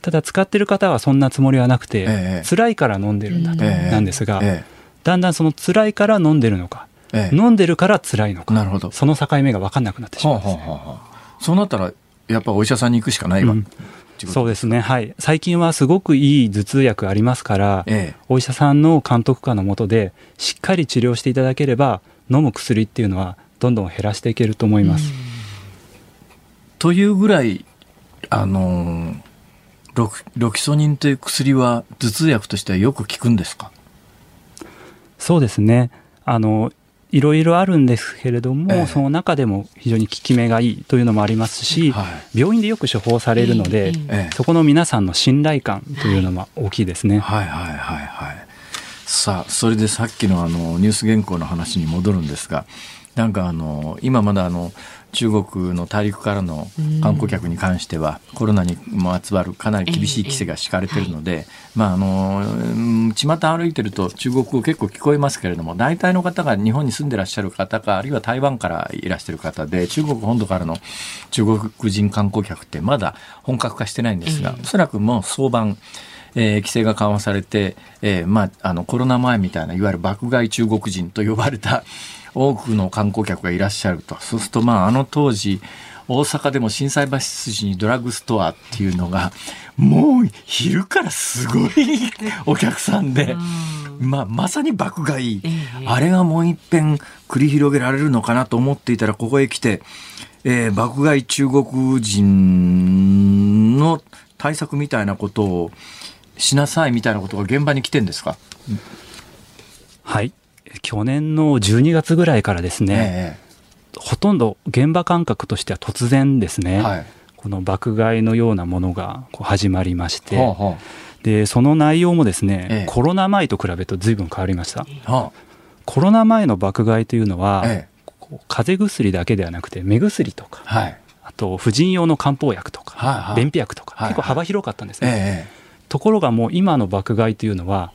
ただ使ってる方はそんなつもりはなくて、えー、辛いから飲んでるんだと、なんですが、えー、だんだんその辛いから飲んでるのか、えー、飲んでるから辛いのかなるほど。その境目が分かんなくなってしまう。んです、ね、はあはあはあ、そうなったらやっぱお医者さんに行くしかないわ、うん。そうですね、はい、最近はすごくいい頭痛薬ありますから、ええ、お医者さんの監督下のもとで、しっかり治療していただければ、飲む薬っていうのは、どんどん減らしていけると思います。というぐらい、あのロロキソニンという薬は、頭痛薬としてはよく効くんですか？そうですね。あのいろいろあるんですけれども、ええ、その中でも非常に効き目がいいというのもありますし、はい、病院でよく処方されるので、え、そこの皆さんの信頼感というのも大きいですね。はいはいはいはい。さあそれでさっきのあのニュース原稿の話に戻るんですが、なんかあの今まだあの中国の大陸からの観光客に関しては、コロナにまつわるかなり厳しい規制が敷かれているので、まああの巷歩いてると中国語結構聞こえますけれども大体の方が日本に住んでらっしゃる方かあるいは台湾からいらしてる方で中国本土からの中国人観光客ってまだ本格化してないんですが、おそらくもう早晩えー、規制が緩和されて、えーまあ、あのコロナ前みたいないわゆる爆買い中国人と呼ばれた多くの観光客がいらっしゃると。そうすると、まあ、あの当時、大阪でも心斎橋筋にドラッグストアっていうのが、もう昼からすごいお客さんで、まあ、まさに爆買い、あれがもう一遍繰り広げられるのかなと思っていたら、ここへ来て、えー、爆買い中国人の対策みたいなことをしなさいみたいなことが現場に来てんですか？はい去年の12月ぐらいからですね、ええ、ほとんど現場感覚としては突然ですね、はい、この爆買いのようなものがこう始まりまして、はあはあ、でその内容もですね、え、コロナ前と比べると随分変わりました、はあ、コロナ前の爆買いというのは、風邪薬だけではなくて目薬とか、はい、あと婦人用の漢方薬とか、はあはあ、便秘薬とか、結構幅広かったんですね、ところがもう今の爆買いというのは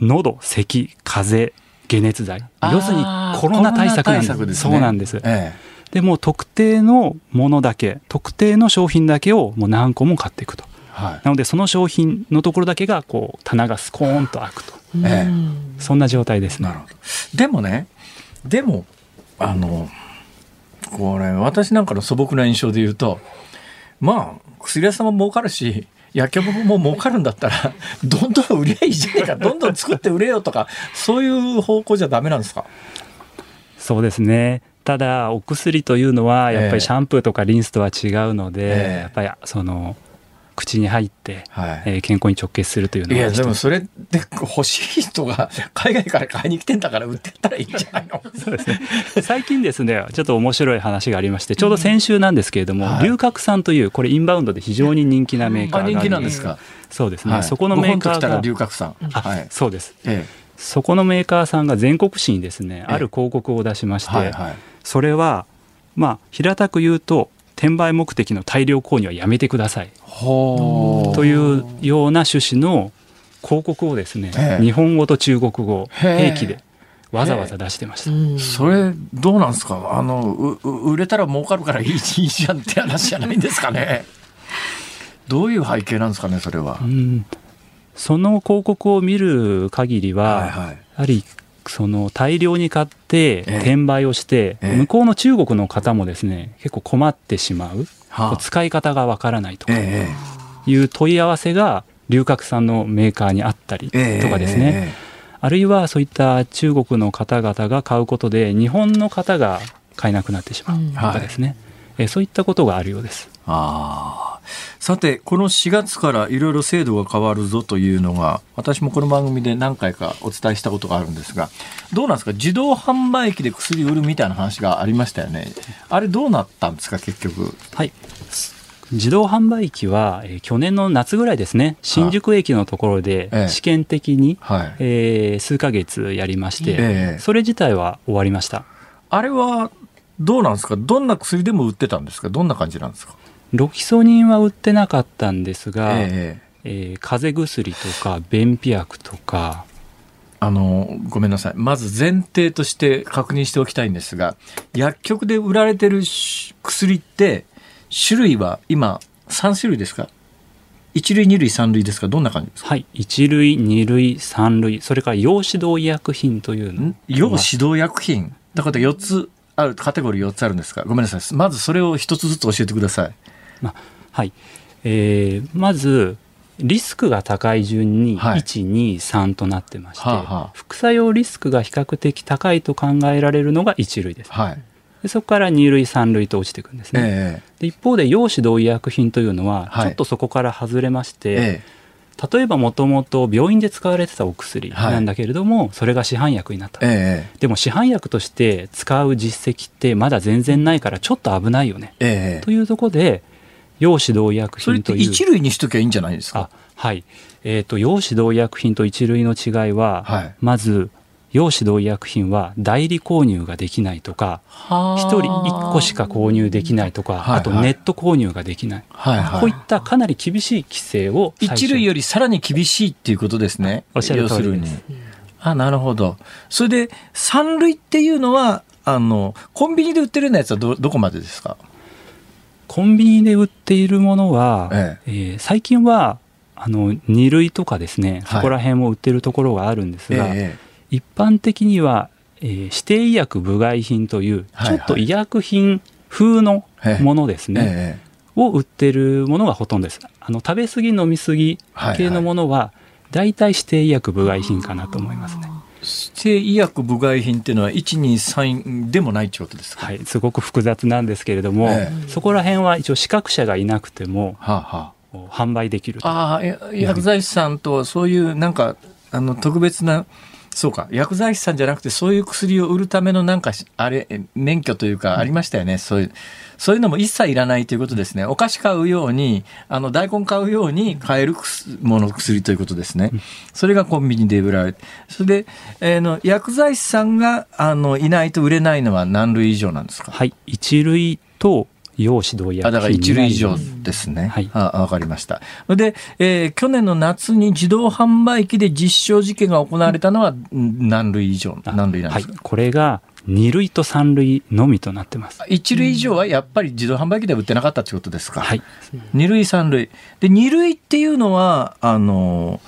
喉咳風邪解熱剤。要するにコロナ対策なんです。です、ね、そうなんです、ええ、でも特定のものだけ特定の商品だけをもう何個も買っていくと、はい、なのでその商品のところだけがこう棚がスコーンと開くと、ええ、そんな状態ですね。でもねでもあのこれ私なんかの素朴な印象で言うとまあ薬屋さんも儲かるし薬局も儲かるんだったら、どんどん売りゃいいじゃないか、どんどん作って売れよとか、そういう方向じゃダメなんですか？そうですね。ただ、お薬というのは、やっぱりシャンプーとかリンスとは違うので、えー、やっぱりその、口に入って、はい、えー、健康に直結するというのはいやでもそれで欲しい人が海外から買いに来てんだから売ってったらいいんじゃないの？そうですね。最近ですねちょっと面白い話がありましてちょうど先週なんですけれども、うん、龍角散というこれインバウンドで非常に人気なメーカーが人気なんですか？そうですね、はい、そこのメーカーが龍角散。はい、そうです、ええ。そこのメーカーさんが全国紙にですねある広告を出しまして、はいはい、それはまあ平たく言うと転売目的の大量購入はやめてください。というような趣旨の広告をですね日本語と中国語兵器でわざわざ出してました。それどうなんですか？あの売れたら儲かるからいいじゃんって話じゃないんですかね？どういう背景なんですかねそれは、その広告を見る限りは、はいはい、やはりその大量に買って転売をして、向こうの中国の方もですね結構困ってしまう、使い方がわからないとかいう問い合わせが龍角散のメーカーにあったりとかですね、あるいはそういった中国の方々が買うことで日本の方が買えなくなってしまうとかですね、えそういったことがあるようです。あさてこの4月からいろいろ制度が変わるぞというのが私もこの番組で何回かお伝えしたことがあるんですがどうなんですか？自動販売機で薬売るみたいな話がありましたよね。あれどうなったんですか？結局。はい。自動販売機は、えー、去年の夏ぐらいですね。新宿駅のところで試験的に、はい、えー、数ヶ月やりまして、え。それ自体は終わりました。あれはどうなんですか？どんな薬でも売ってたんですか？どんな感じなんですか？ロキソニンは売ってなかったんですが、ええー、風邪薬とか便秘薬とか。あのごめんなさい。まず前提として確認しておきたいんですが薬局で売られてる薬って種類は今3種類ですか？一塁二塁三塁ですか？どんな感じですか？はい。一塁二塁三塁それから要指導医薬品というの。要指導薬品？だから4つあるカテゴリー4つあるんですか？ごめんなさい。まずそれを一つずつ教えてください、まはい、えー、まずリスクが高い順に1、2、3となってまして、はあはあ、副作用リスクが比較的高いと考えられるのが1類です、はい、でそこから2類3類と落ちていくんですね、えー、で一方で陽子同医薬品というのはちょっとそこから外れまして、はいえ。ー、例えばもともと病院で使われてたお薬なんだけれども、はい、それが市販薬になった、えー、でも市販薬として使う実績ってまだ全然ないからちょっと危ないよね、というところで陽子同医薬品という。それって一類にしときゃいいんじゃないですか？はい、えーと、陽子同医薬品と一類の違いは、はい、まず陽子同医薬品は代理購入ができないとか1人1個しか購入できないとか、はいはい、あとネット購入ができない、はいはい、こういったかなり厳しい規制を一類よりさらに厳しいっていうことですね。おっしゃる通りです。あなるほど。それで三類っていうのはあのコンビニで売ってるようなやつはどどこまでですか？コンビニで売っているものは、ええ。えー、最近はあの2類とかですね、そこら辺も売ってるところがあるんですが、え一般的には、えー、指定医薬部外品という、ちょっと医薬品風のものですね、を売ってるものがほとんどです。あの食べ過ぎ飲み過ぎ系のものは、大体指定医薬部外品かなと思いますね。指定医薬部外品っていうのは123でもないということですか、はい、すごく複雑なんですけれども、ええ、そこら辺は一応資格者がいなくても、はあはあ、販売できるああ薬剤師さんとそういうなんかあの特別なそうか薬剤師さんじゃなくてそういう薬を売るためのなんかあれ免許というかありましたよね、うん、そういうそういうのも一切いらないということですね。お菓子買うようにあの大根買うように買えるもの薬ということですね、それがコンビニで売られてそれで、えー、の薬剤師さんがあのいないと売れないのは何類以上なんですか？はい。一類と要指導薬。あだから一類以上ですね。はい。あわかりました。で、えー、去年の夏に自動販売機で実証実験が行われたのは何類以上、何類なんですか、はい、これが2類と3類のみとなってます。1類以上はやっぱり自動販売機では売ってなかったということですか。はい。2類、3類。で、2類っていうのは、あの、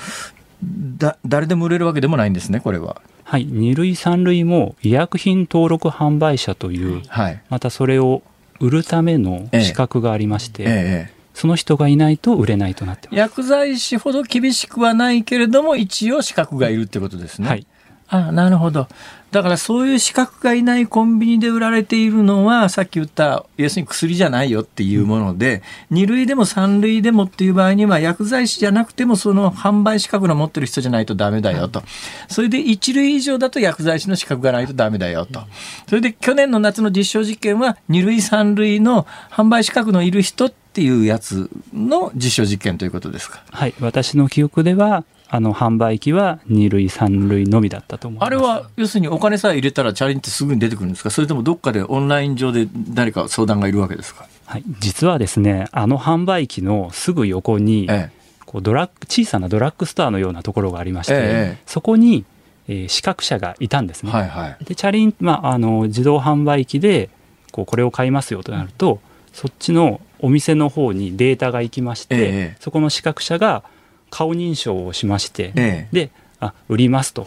だ誰でも売れるわけでもないんですね、これは。はい、2類、3類も医薬品登録販売者という、はい、またそれを売るための資格がありまして、えええ、その人がいないと売れないとなってます薬剤師ほど厳しくはないけれども一応資格がいるってことですね。はい、あなるほど。だからそういう資格がいないコンビニで売られているのは、さっき言った、要するに薬じゃないよっていうもので、うん、2類でも3類でもっていう場合には、薬剤師じゃなくても、その販売資格の持ってる人じゃないとダメだよと。それで1類以上だと薬剤師の資格がないとダメだよと。それで去年の夏の実証実験は、2類3類の販売資格のいる人っていうやつの実証実験ということですか？はい。私の記憶では、あの販売機は2類3類のみだったと思います。あれは要するにお金さえ入れたらチャレンジってすぐに出てくるんですか？それともどっかでオンライン上で誰か相談がいるわけですか、はい、実はですねあの販売機のすぐ横に、ええ、こうドラッグ小さなドラッグストアのようなところがありまして、え、そこに、えー、資格者がいたんですね。はいはい、でチャリン、まあ、あの自動販売機でこうこれを買いますよとなると、そっちのお店の方にデータが行きまして、そこの資格者が顔認証をしまして、ええ、であ売りますと。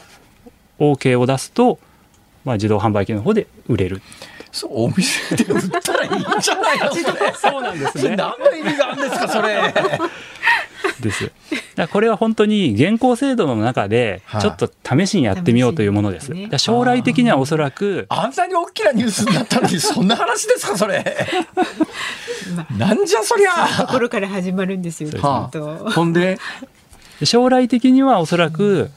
OK を出すと、まあ、自動販売機の方で売れる。そうお店で売ったらいいんじゃないの？そうなんですね。何の意味があるんですかそれ。です。だこれは本当に現行制度の中でちょっと試しにやってみようというものです、ね、将来的にはおそらくあんなに大きなニュースになったのにそんな話ですかそれ。なんじゃそりゃ。ところから始まるんですよ、はあ、ほんで？将来的にはおそらく、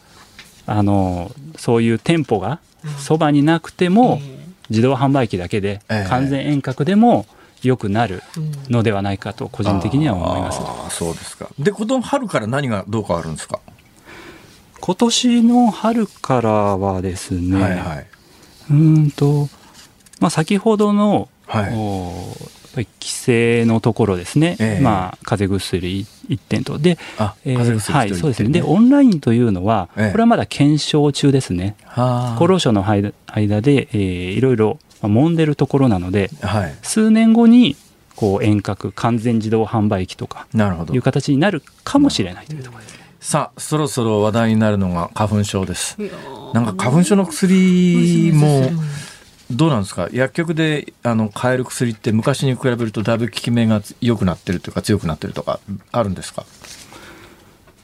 あのそういう店舗がそばになくても、自動販売機だけで完全遠隔でも良くなるのではないかと個人的には思います。あそうですか。でこの春から何がどう変わるんですか？今年の春からはですね、はいはい、うんと、まあ、先ほどの、はい、規制のところですね、えー、まあ、風邪薬1点と、で、えー、はい、そうですね、で、オンラインというのは、これはまだ検証中ですね、厚労省の間で、えー、いろいろ揉んでるところなので、はい、数年後にこう遠隔完全自動販売機とかいう形になるかもしれないというところですね。さあそろそろ話題になるのが花粉症です。なんか花粉症の薬もどうなんですか？薬局であの買える薬って昔に比べるとだいぶ効き目が良くなってるというか強くなってるとかあるんですか？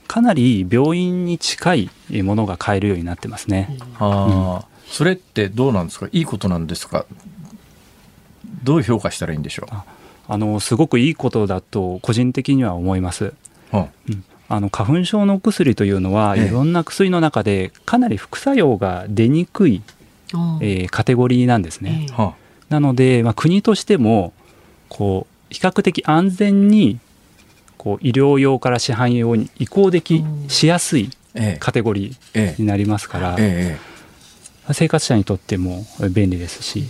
かなり病院に近いものが買えるようになってますね。はあ、うん、それってどうなんですか？いいことなんですか？どう評価したらいいんでしょう？あのすごくいいことだと個人的には思います。はあ、うん。あの花粉症の薬というのは、いろんな薬の中でかなり副作用が出にくい、えー、カテゴリーなんですね。なので、まあ、国としてもこう比較的安全にこう医療用から市販用に移行できしやすいカテゴリーになりますから、生活者にとっても便利ですし。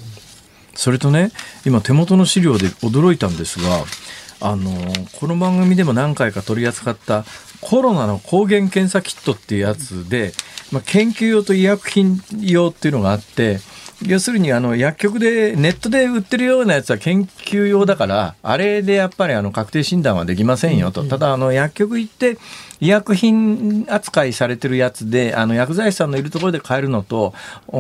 それとね今手元の資料で驚いたんですがあのこの番組でも何回か取り扱ったコロナの抗原検査キットっていうやつで、まあ、研究用と医薬品用っていうのがあって要するにあの薬局でネットで売ってるようなやつは研究用だからあれでやっぱりあの確定診断はできませんよと、ただあの薬局行って医薬品扱いされてるやつであの薬剤師さんのいるところで買えるのと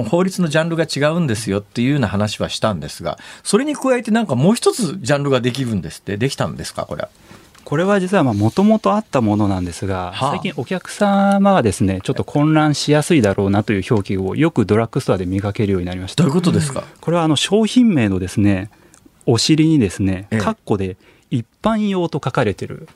法律のジャンルが違うんですよっていうような話はしたんですがそれに加えてなんかもう一つジャンルができるんですって。できたんですか？これは。これは実はもともとあったものなんですが、はあ、最近お客様がですねちょっと混乱しやすいだろうなという表記をよくドラッグストアで見かけるようになりました。どういうことですか？これはあの商品名のですねお尻にですね括弧で一般用と書かれてる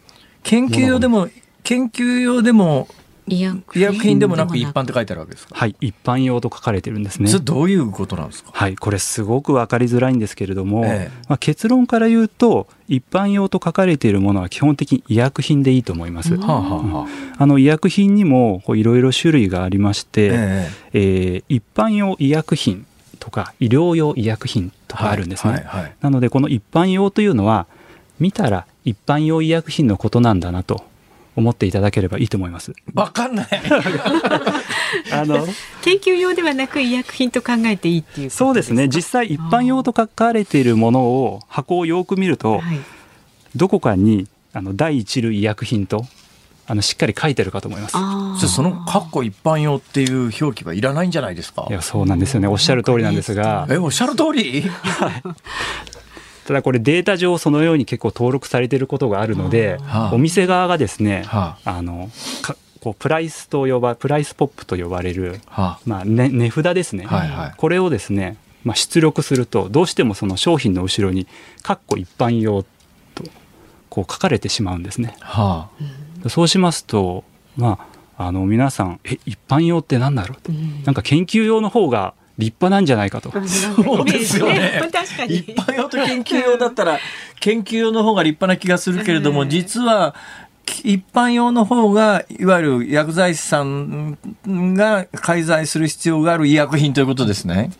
研究用でも研究用でも医薬品でもなく一般って書いてあるわけですか？はい一般用と書かれてるんですね。それどういうことなんですか？はいこれすごく分かりづらいんですけれども、ええ、まあ、結論から言うと一般用と書かれているものは基本的に医薬品でいいと思います、はあはあ、あ。の医薬品にもいろいろ種類がありまして、ええ。えー、一般用医薬品とか医療用医薬品とかあるんですね、はいはいはい、なのでこの一般用というのは見たら一般用医薬品のことなんだなと思っていただければいいと思います。わかんない。あの研究用ではなく医薬品と考えていいっていうそうですね。実際一般用と書かれているものを箱をよく見ると、はい、どこかにあの第一類医薬品とあのしっかり書いてるかと思います。じゃその括弧一般用っていう表記はいらないんじゃないですか？いやそうなんですよね。おっしゃる通りなんですが。えおっしゃる通り？ただこれデータ上そのように結構登録されていることがあるので、はあ、お店側がですね、はあ、あのこうプライスと呼ばプライスポップと呼ばれる、はあ、まあね、値札ですね、はいはい、これをですね、まあ、出力するとどうしてもその商品の後ろに「かっこ一般用」とこう書かれてしまうんですね。はあ、そうしますと、まあ、あの皆さん「え一般用って何だろう?」と、うん、なんか研究用の方が立派なんじゃないかと。そうですよね。一般用と研究用だったら、研究用の方が立派な気がするけれども、実は、一般用の方が、いわゆる薬剤師さんが介在する必要がある医薬品ということですね。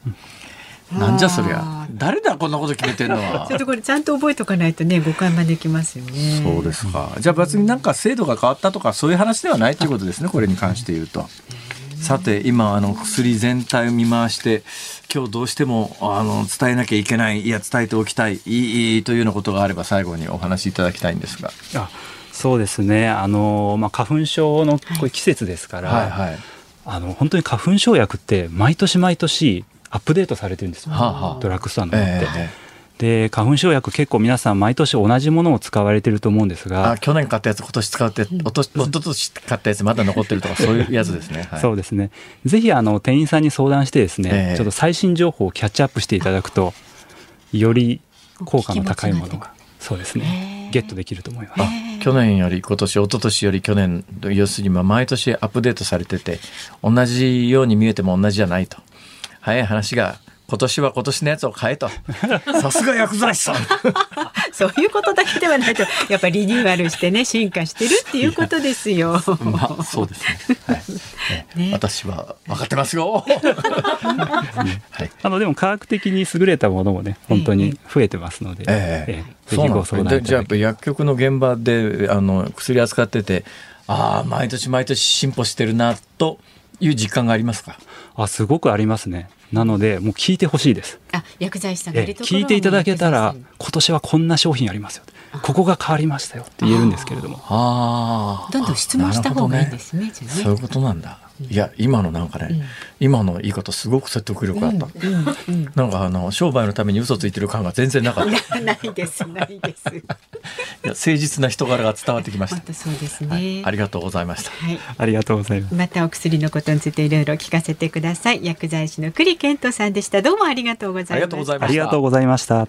なんじゃそりゃ。誰だこんなこと決めてんの？は。ちょっとこれちゃんと覚えとかないとね、誤解招きますよね。そうですか。じゃあ別になんか制度が変わったとか、そういう話ではないということですね、これに関して言うと。さて今あの薬全体を見回して今日どうしてもあの伝えなきゃいけないいや伝えておきたいいいというようなことがあれば最後にお話しいただきたいんですが。あそうですね。あの、まあ、花粉症のこういう季節ですから、はいはい。はい、あの本当に花粉症薬って毎年毎年アップデートされてるんですよ、はあはあ、ドラッグストアのって。えーで花粉症薬結構皆さん毎年同じものを使われてると思うんですが。去年買ったやつ今年使っておとおととし買ったやつまだ残ってるとかそういうやつですね、はい、そうですね。ぜひあの店員さんに相談してですね、えー、ちょっと最新情報をキャッチアップしていただくとより効果の高いものがそうですね。ゲットできると思います。去年より今年一昨年より去年要するに毎年アップデートされてて同じように見えても同じじゃないと。早い話が今年は今年のやつを買えと。さすが薬剤師さん。そういうことだけではないと、やっぱりリニューアルしてね、進化してるっていうことですよ。まあ、そうですね。はいね、私は分かってますよ。はい、あの、でも科学的に優れたものもね、本当に増えてますので。ええええ、ぜひご相談じゃあ、薬局の現場で、あの、薬扱ってて。ああ、毎年毎年進歩してるなという実感がありますか？あ、すごくありますね。なのでもう聞いてほしいです。あ薬剤師さん聞いていただけたら今年はこんな商品ありますよ。ここが変わりましたよって言えるんですけれども。ああ。どんどん質問した方がいいですね。ねそういうことなんだ。いや今のなんかね、うん、今の言い方すごく説得力あった、うんうん、なんかあの商売のために嘘ついてる感が全然なかった。ないですないです。いや誠実な人柄が伝わってきました。そうですね、はい、ありがとうございました、はい、ありがとうございます。またお薬のことについていろいろ聞かせてください。薬剤師の栗健人さんでした。どうもありがとうございました。ありがとうございました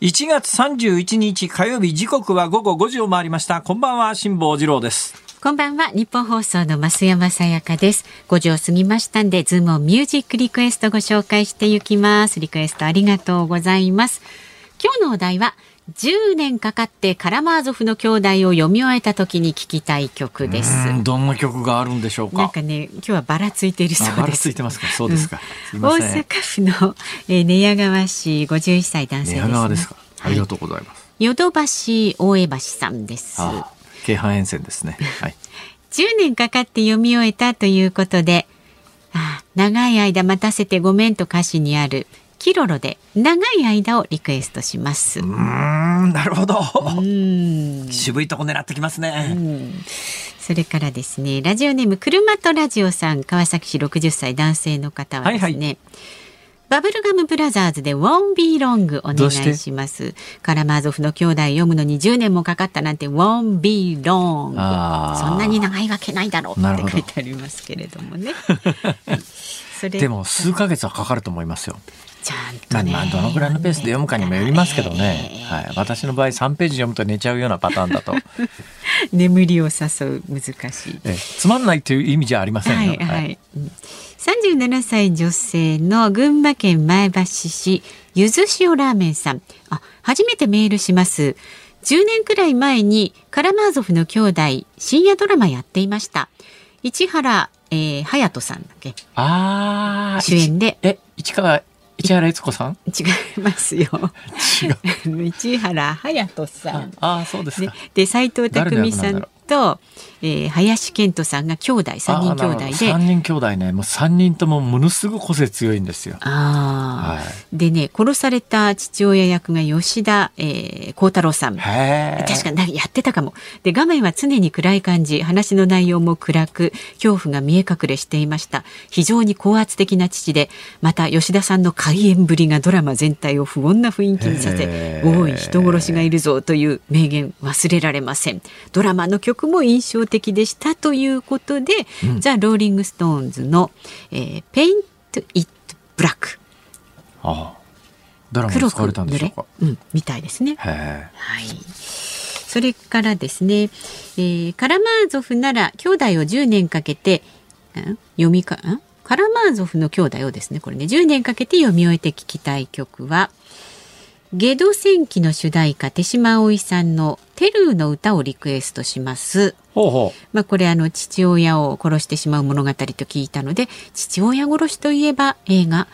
1月31日火曜日時刻は午後5時を回りました。こんばんは辛坊治郎です。こんばんは日本放送の増山さやかです。5時を過ぎましたんでズームミュージックリクエストご紹介していきます。リクエストありがとうございます。今日のお題は10年かかってカラマーゾフの兄弟を読み終えた時に聞きたい曲です。どんな曲があるんでしょうか？なんかね、今日はばらついているそうです。ついてますか？そうですか。うん、大阪府の、えー、寝屋川市51歳男性です、ね、寝屋川ですか？ありがとうございます。ヨドバシ大江橋さんです。京阪沿線ですね。はい。10年かかって読み終えたということで、あ長い間待たせてごめんと歌詞にあるキロロで長い間をリクエストします。うん、なるほど。渋いとこ狙ってきますね。それからですね、ラジオネーム車とラジオさん、川崎市60歳男性の方はですね。はいはいバブルガムブラザーズで Won't Be Long お願いします。カラマーゾフの兄弟読むのに10年もかかったなんて Won't Be Long そんなに長いわけないだろうって書いてありますけれどもね。それでも数ヶ月はかかると思いますよ。ちゃんと、ね、まあ、どのぐらいのペースで読むかにもよりますけどね、はい、私の場合3ページ読むと寝ちゃうようなパターンだと。眠りを誘う難しい。えつまんないという意味じゃありませんよ、はいはい、37歳女性の群馬県前橋市ゆず塩ラーメンさん。あ初めてメールします。10年くらい前にカラマーゾフの兄弟深夜ドラマやっていました。市原、えー、隼人さんだっけ？あ主演で。え市川市原悦子さん？違いますよ。違う。市原隼人さん。ああ、そうですか。で、斎藤工さんと、えー、林健人さんが兄弟三人兄弟で。三人兄弟ね。もう三人ともものすごく個性強いんですよ。あはい、でね殺された父親役が吉田幸、えー、太郎さん。確かにやってたかも。で画面は常に暗い感じ。話の内容も暗く恐怖が見え隠れしていました。非常に高圧的な父でまた吉田さんの開演ぶりがドラマ全体を不穏な雰囲気にさせ「おい人殺しがいるぞ」という名言忘れられません。ドラマの曲も印象的でしたということで、うん、ザ・ローリング・ストーンズの、えー「 Paint It Black」ああ。ドラマに使われたんでしょうか、うん、みたいですね。はい。それからですね、えー、カラマーゾフなら兄弟を10年かけて、ん？読みかん？カラマーゾフの兄弟をですねこれね10年かけて読み終えて聞きたい曲はゲド戦記の主題歌手島葵さんのテルーの歌をリクエストします。ほうほう。まあこれあの父親を殺してしまう物語と聞いたので父親殺しといえば映画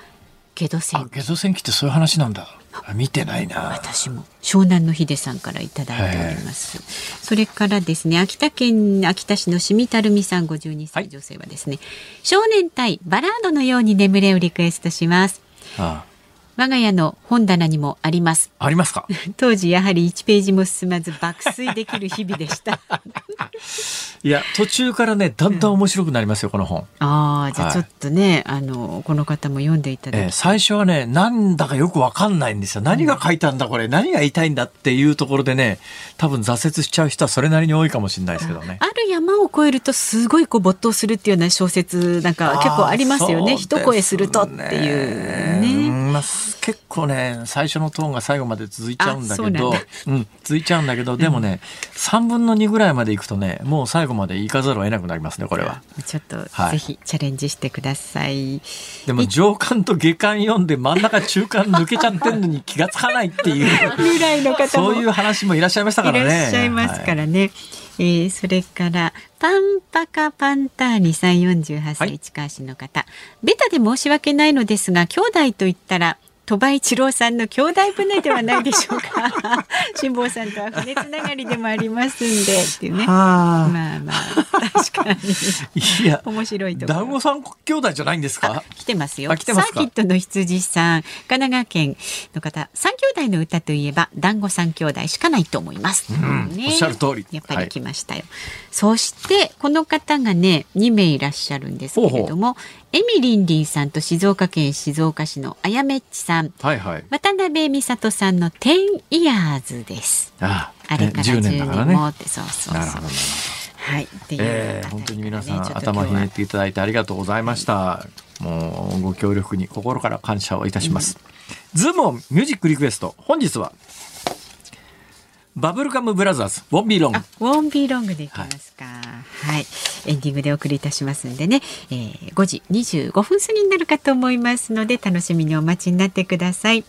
ゲド戦。記。ゲド戦記ってそういう話なんだ。見てないな。私も湘南の秀さんからいただいております。それからですね秋田県秋田市のしみたるみさん52歳女性はですね、はい、少年隊バラードのように眠れをリクエストします。ああ我が家の本棚にもあります。ありますか？当時やはり1ページも進まず爆睡できる日々でした。いや途中からねだんだん面白くなりますよ、うん、この本。ああじゃあちょっとね、はい、あのこの方も読んでいただいて、えー、最初はねなんだかよくわかんないんですよ。何が書いたんだこれ？何が言いたいんだっていうところでね多分挫折しちゃう人はそれなりに多いかもしれないですけどね。ある山を越えるとすごいこう没頭するっていうような小説なんか結構ありますよね。一声するとっていうね、まあ、結構ね最初のトーンが最後まで続いちゃうんだけどうん、続いちゃうんだけどでもね、うん、3分の2ぐらいまでいくとねもう最後まで行かざるを得なくなりますねこれは。ちょっと、はい、ぜひチャレンジしてください。でも上巻と下巻読んで真ん中中間抜けちゃってんのに気がつかないっていうぐらいの方そういう話もいらっしゃいましたからね。いらっしゃいますからね、はいえー、それからパンパカパンターニさん48歳、市川市の方。ベタで申し訳ないのですが兄弟と言ったら鳥羽一郎さんの兄弟船ではないでしょうか。辛坊さんとは船つながりでもありますんでっていうね。まあまあ確かに。いや面白いと団子さん兄弟じゃないんですか？来てますよ。サーキットの羊さん神奈川県の方。三兄弟の歌といえば団子三兄弟しかないと思います、うんね、おっしゃる通り。やっぱり来ましたよ、はい、そしてこの方がね2名いらっしゃるんですけれどもエミリンリンさんと静岡県静岡市のあやめっちさん、はいはい、渡辺美里さんのテンイヤーズです。あああれから10年もって、そうそうそう。えー、本当に皆さん頭ひねっていただいてありがとうございました。もうご協力に心から感謝をいたします。うん、ズームミュージックリクエスト本日はバブルガムブラザーズ、 Won't Be Long。 Won't Be Long でいきますか、はい。はい。エンディングでお送りいたしますんでね、えー、5時25分過ぎになるかと思いますので、楽しみにお待ちになってください。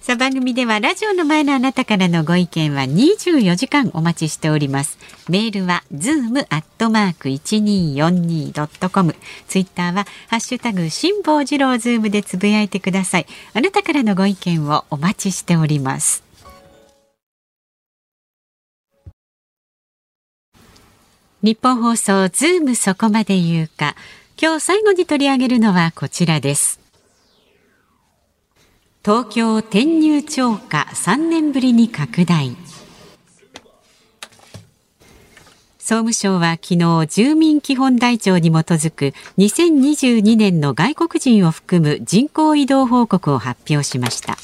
さあ番組ではラジオの前のあなたからのご意見は24時間お待ちしております。メールは zoom アットマーク 1242.com。ツイッターはハッシュタグ辛坊治郎ズームでつぶやいてください。あなたからのご意見をお待ちしております。日本放送ズームそこまで言うか。今日最後に取り上げるのはこちらです。東京転入超過3年ぶりに拡大。総務省は昨日住民基本台帳に基づく2022年の外国人を含む人口移動報告を発表しました。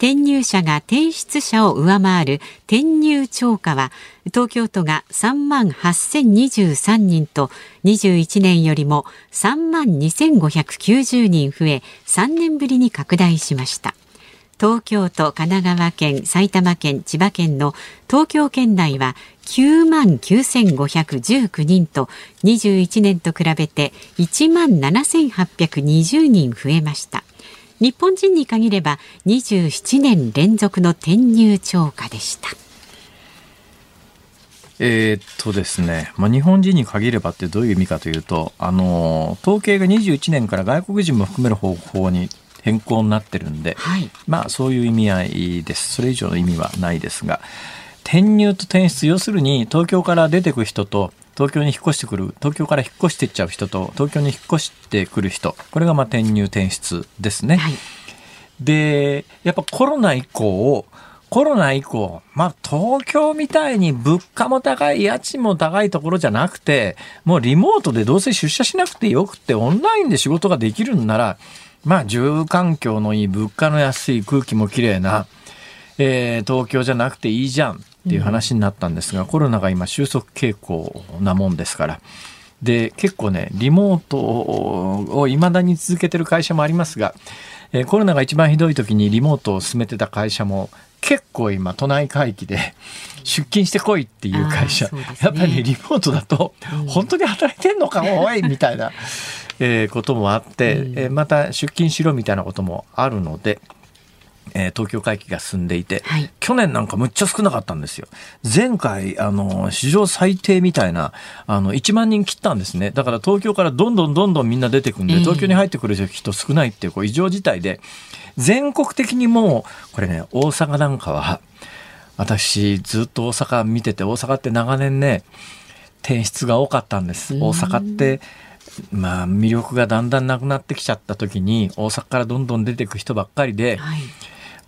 転入者が転出者を上回る転入超過は東京都が3万8023人と21年よりも3万2590人増え3年ぶりに拡大しました。東京都、神奈川県、埼玉県、千葉県の東京県内は9万9519人と21年と比べて1万7820人増えました。日本人に限れば27年連続の転入超過でした。えー、っとですね、まあ、日本人に限ればってどういう意味かというと、あの統計が21年から外国人も含める方法に変更になってるんで、はい、まあそういう意味合いです。それ以上の意味はないですが、転入と転出、要するに東京から出てく人と東京に引っ越してくる東京から引っ越していっちゃう人と東京に引っ越してくる人これがまあ転入転出ですね。はい、でやっぱコロナ以降コロナ以降、まあ、東京みたいに物価も高い、家賃も高いところじゃなくて、もうリモートでどうせ出社しなくてよくて、オンラインで仕事ができるんなら、まあ、住環境のいい、物価の安い、空気もきれいな、えー、東京じゃなくていいじゃん。っていう話になったんですが、コロナが今収束傾向なもんですから。で、結構ね、リモートを未だに続けてる会社もありますが、えコロナが一番ひどい時にリモートを進めてた会社も結構今都内回帰で出勤してこいっていう会社、ね、やっぱり、リモートだと本当に働いてんのかおいみたいな、えこともあって、えまた出勤しろみたいなこともあるのでえー、東京回帰が進んでいて、はい、去年なんかむっちゃ少なかったんですよ。前回、あの、史上最低みたいな、あの、1万人切ったんですね。だから東京からどんどんどんどんみんな出てくんで、東京に入ってくる人少ないっていう、こう、異常事態で、全国的にもう、これね、大阪なんかは、私、ずっと大阪見てて、大阪って長年ね、転出が多かったんです。大阪って、まあ、魅力がだんだんなくなってきちゃった時に、大阪からどんどん出てく人ばっかりで、はい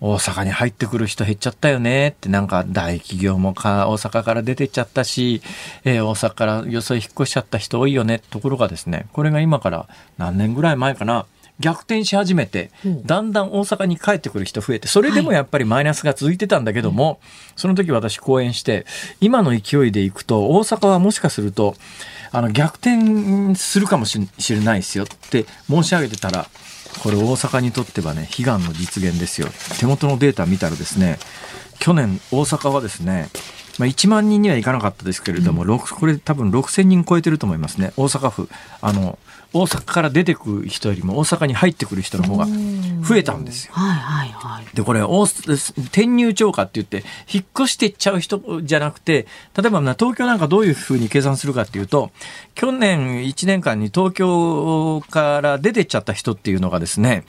大阪に入ってくる人減っちゃったよねってなんか大企業もか大阪から出てっちゃったし、えー、大阪からよそへ引っ越しちゃった人多いよねところがですねこれが今から何年ぐらい前かな。逆転し始めて、だんだん大阪に帰ってくる人増えて、それでもやっぱりマイナスが続いてたんだけども、その時私講演して、今の勢いでいくと、大阪はもしかすると、あの、逆転するかもしれないですよって申し上げてたら、これ大阪にとってはね、悲願の実現ですよ。手元のデータ見たらですね、去年大阪はですね、まあ、1万人にはいかなかったですけれども、うん、これ多分6000人超えてると思いますね。大阪府。あの、大阪から出てくる人よりも大阪に入ってくる人の方が増えたんですよ。はいはいはい、でこれ転入超過って言って引っ越していっちゃう人じゃなくて例えば東京なんかどういうふうに計算するかっていうと去年1年間に東京から出てっちゃった人っていうのがですね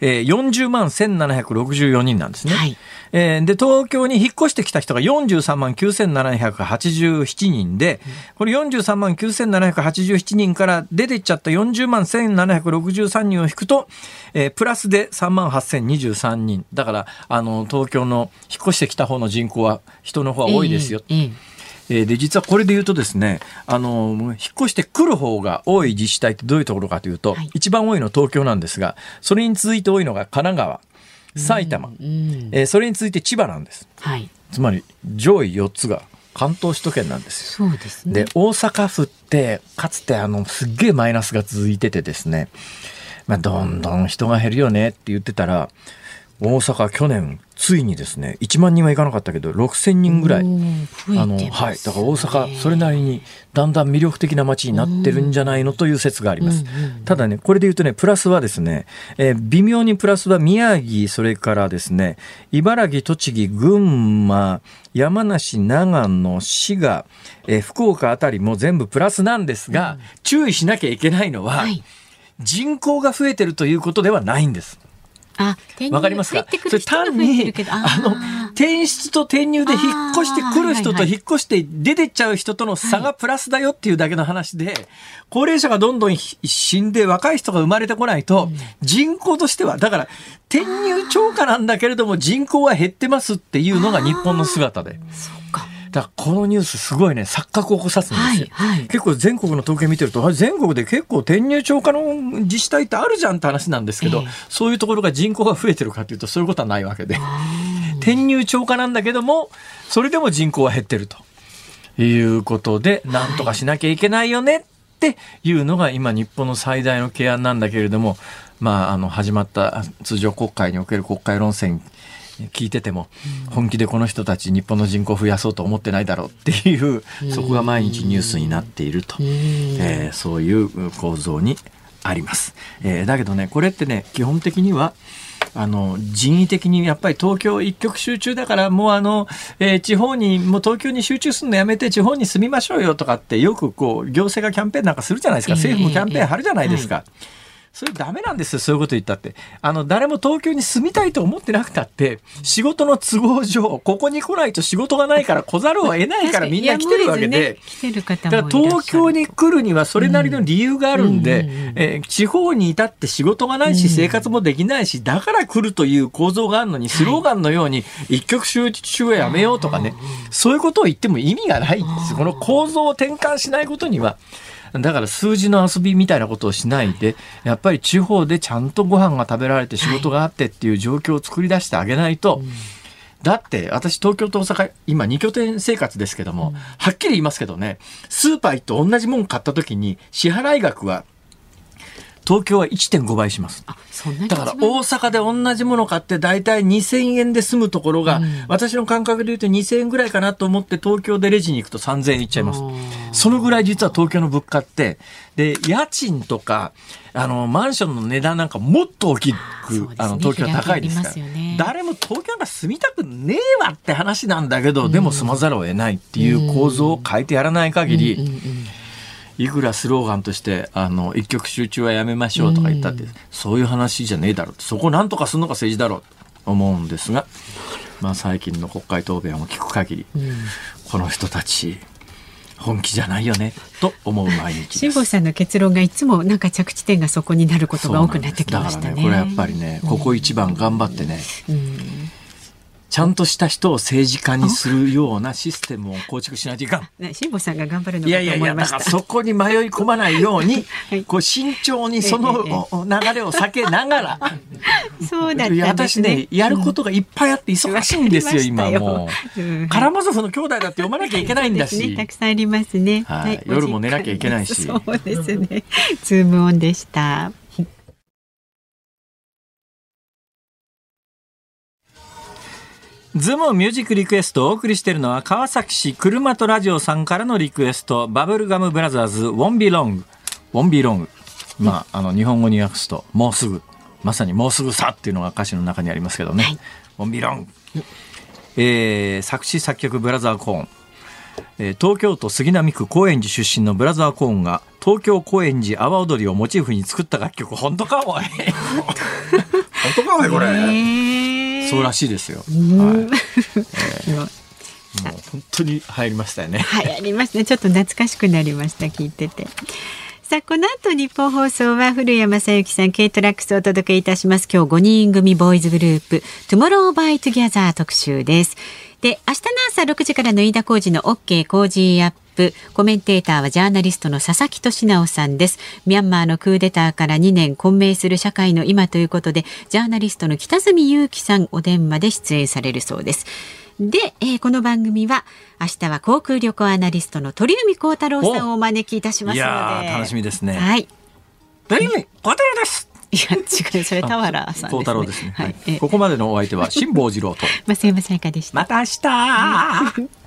えー、40万1764人なんですね。はい、えー、で、東京に引っ越してきた人が43万9787人で、これ43万9787人から出てっちゃった40万1763人を引くと、えー、プラスで3万8023人。だから、あの、東京の引っ越してきた方の人口は、人の方が多いですよ。えーえーえで、実はこれで言うとですね、あの、引っ越してくる方が多い自治体ってどういうところかというと、はい、一番多いのは東京なんですが、それに続いて多いのが神奈川、埼玉、えー、それに続いて千葉なんです。はい、つまり、上位4つが関東首都圏なんですよ。そうですね。で、大阪府って、かつてあの、すっげえマイナスが続いててですね、まあ、どんどん人が減るよねって言ってたら、大阪去年ついにですね1万人はいかなかったけど6,000人ぐらい、あのはい。だから大阪それなりにだんだん魅力的な街になってるんじゃないのという説があります、ただねこれで言うとねプラスはですね、えー、微妙にプラスは宮城それからですね茨城栃木群馬山梨長野滋賀、えー、福岡あたりも全部プラスなんですが、うん、注意しなきゃいけないのは、はい、人口が増えてるということではないんです。わかりますか？それ単にあの転出と転入で引っ越してくる人と引っ越して出てっちゃう人との差がプラスだよっていうだけの話で、高齢者がどんどん死んで若い人が生まれてこないと、人口としてはだから転入超過なんだけれども人口は減ってますっていうのが日本の姿で。だこのニュースすごいね錯覚を起こさすんですよ、はいはい、結構全国の統計見てると全国で結構転入超過の自治体ってあるじゃんって話なんですけど、えー、そういうところが人口が増えてるかというとそういうことはないわけで。転入超過なんだけどもそれでも人口は減ってると。いうことでなんとかしなきゃいけないよねっていうのが今日本の最大の懸案なんだけれどもまあ、あの始まった通常国会における国会論戦聞いてても、本気でこの人たち日本の人口を増やそうと思ってないだろうっていうそこが毎日ニュースになっていると、えー、そういう構造にあります。えー、だけどねこれってね基本的にはあの人為的にやっぱり東京一極集中だからもうあの、えー、地方にもう東京に集中するのやめて地方に住みましょうよとかってよくこう行政がキャンペーンなんかするじゃないですか。政府もキャンペーン張るじゃないですか。えーえーそれダメなんですよ、そういうこと言ったって。あの、誰も東京に住みたいと思ってなくたって、仕事の都合上、ここに来ないと仕事がないから来ざるを得ないからみんな来てるわけで。だから東京に来るにはそれなりの理由があるんで、え地方に至って仕事がないし、生活もできないし、だから来るという構造があるのに、スローガンのように一極集中はやめようとかね、そういうことを言っても意味がないんです。この構造を転換しないことには、だから数字の遊びみたいなことをしないで、やっぱり地方でちゃんとご飯が食べられて仕事があってっていう状況を作り出してあげないと、だって私東京と大阪今2拠点生活ですけども、はっきり言いますけどねスーパー行って同じもん買った時に支払い額は東京は1.5倍します。だから大阪で同じもの買って大体2000円で済むところが、うん、私の感覚で言うと2000円ぐらいかなと思って東京でレジに行くと3000円いっちゃいます。そのぐらい実は東京の物価って、で、家賃とか、あの、マンションの値段なんかもっと大きく、あ、ね、の、東京は高いですから。ね、誰も東京なんか住みたくねえわって話なんだけど、うん、でも住まざるを得ないっていう構造を変えてやらない限り、うんうんうんいくらスローガンとしてあの一極集中はやめましょうとか言ったって、うん、そういう話じゃねえだろうそこをなんとかするのが政治だろうと思うんですが、まあ、最近の国会答弁を聞く限り、うん、この人たち本気じゃないよねと思う毎日辛坊さんの結論がいつもなんか着地点がそこになることが多くなってきましたね。だからねこれやっぱりねここ一番頑張ってね、うんちゃんとした人を政治家にするようなシステムを構築しないといかん。ね、辛坊さんが頑張るのいやいやいや、だからそこに迷い込まないように、はい、こう慎重にその流れを避けながら。そうだった、ね、私ね、やることがいっぱいあって忙しいんですよ、今もう、うん。カラマーゾフの兄弟だって読まなきゃいけないんだし。ね、たくさんありますね。はい。夜も寝なきゃいけないし。そうですね。ズームオンでした。ズームミュージックリクエストをお送りしているのは川崎市車とラジオさんからのリクエストバブルガムブラザーズ Won't Be Long Won't Be Longまああの日本語に訳すともうすぐまさにもうすぐさっていうのが歌詞の中にありますけどね、はい、ウォンビロング、えー、作詞作曲ブラザーコーン。えー、東京都杉並区高円寺出身のブラザーコーンが東京高円寺阿波踊りをモチーフに作った楽曲。本当かおい。本当かおいこれ、え。ーそうらしいですよ。はい。えー、もう本当に入りましたよね。流行りましたね。ちょっと懐かしくなりました聞いてて。さあこの後ニッポン放送は古家正亨さん、 K TRACKS をお届けいたします。今日5人組ボーイズグループ、 TOMORROW X TOGETHER 特集です。で、明日の朝6時からの飯田浩二の OK 工事アップ。コメンテーターはジャーナリストの佐々木俊尚さんです。ミャンマーのクーデターから2年混迷する社会の今ということで、ジャーナリストの北角裕樹さんお電話で出演されるそうです。で、えー、この番組は明日は航空旅行アナリストの鳥海幸太郎さんをお招きいたしますので、楽しみですね。はい。鳥海幸太郎です。いや違うそれ田原さん、ね、太郎ですね。はい。ここまでのお相手は辛坊治郎と増山さやかでした？また明日。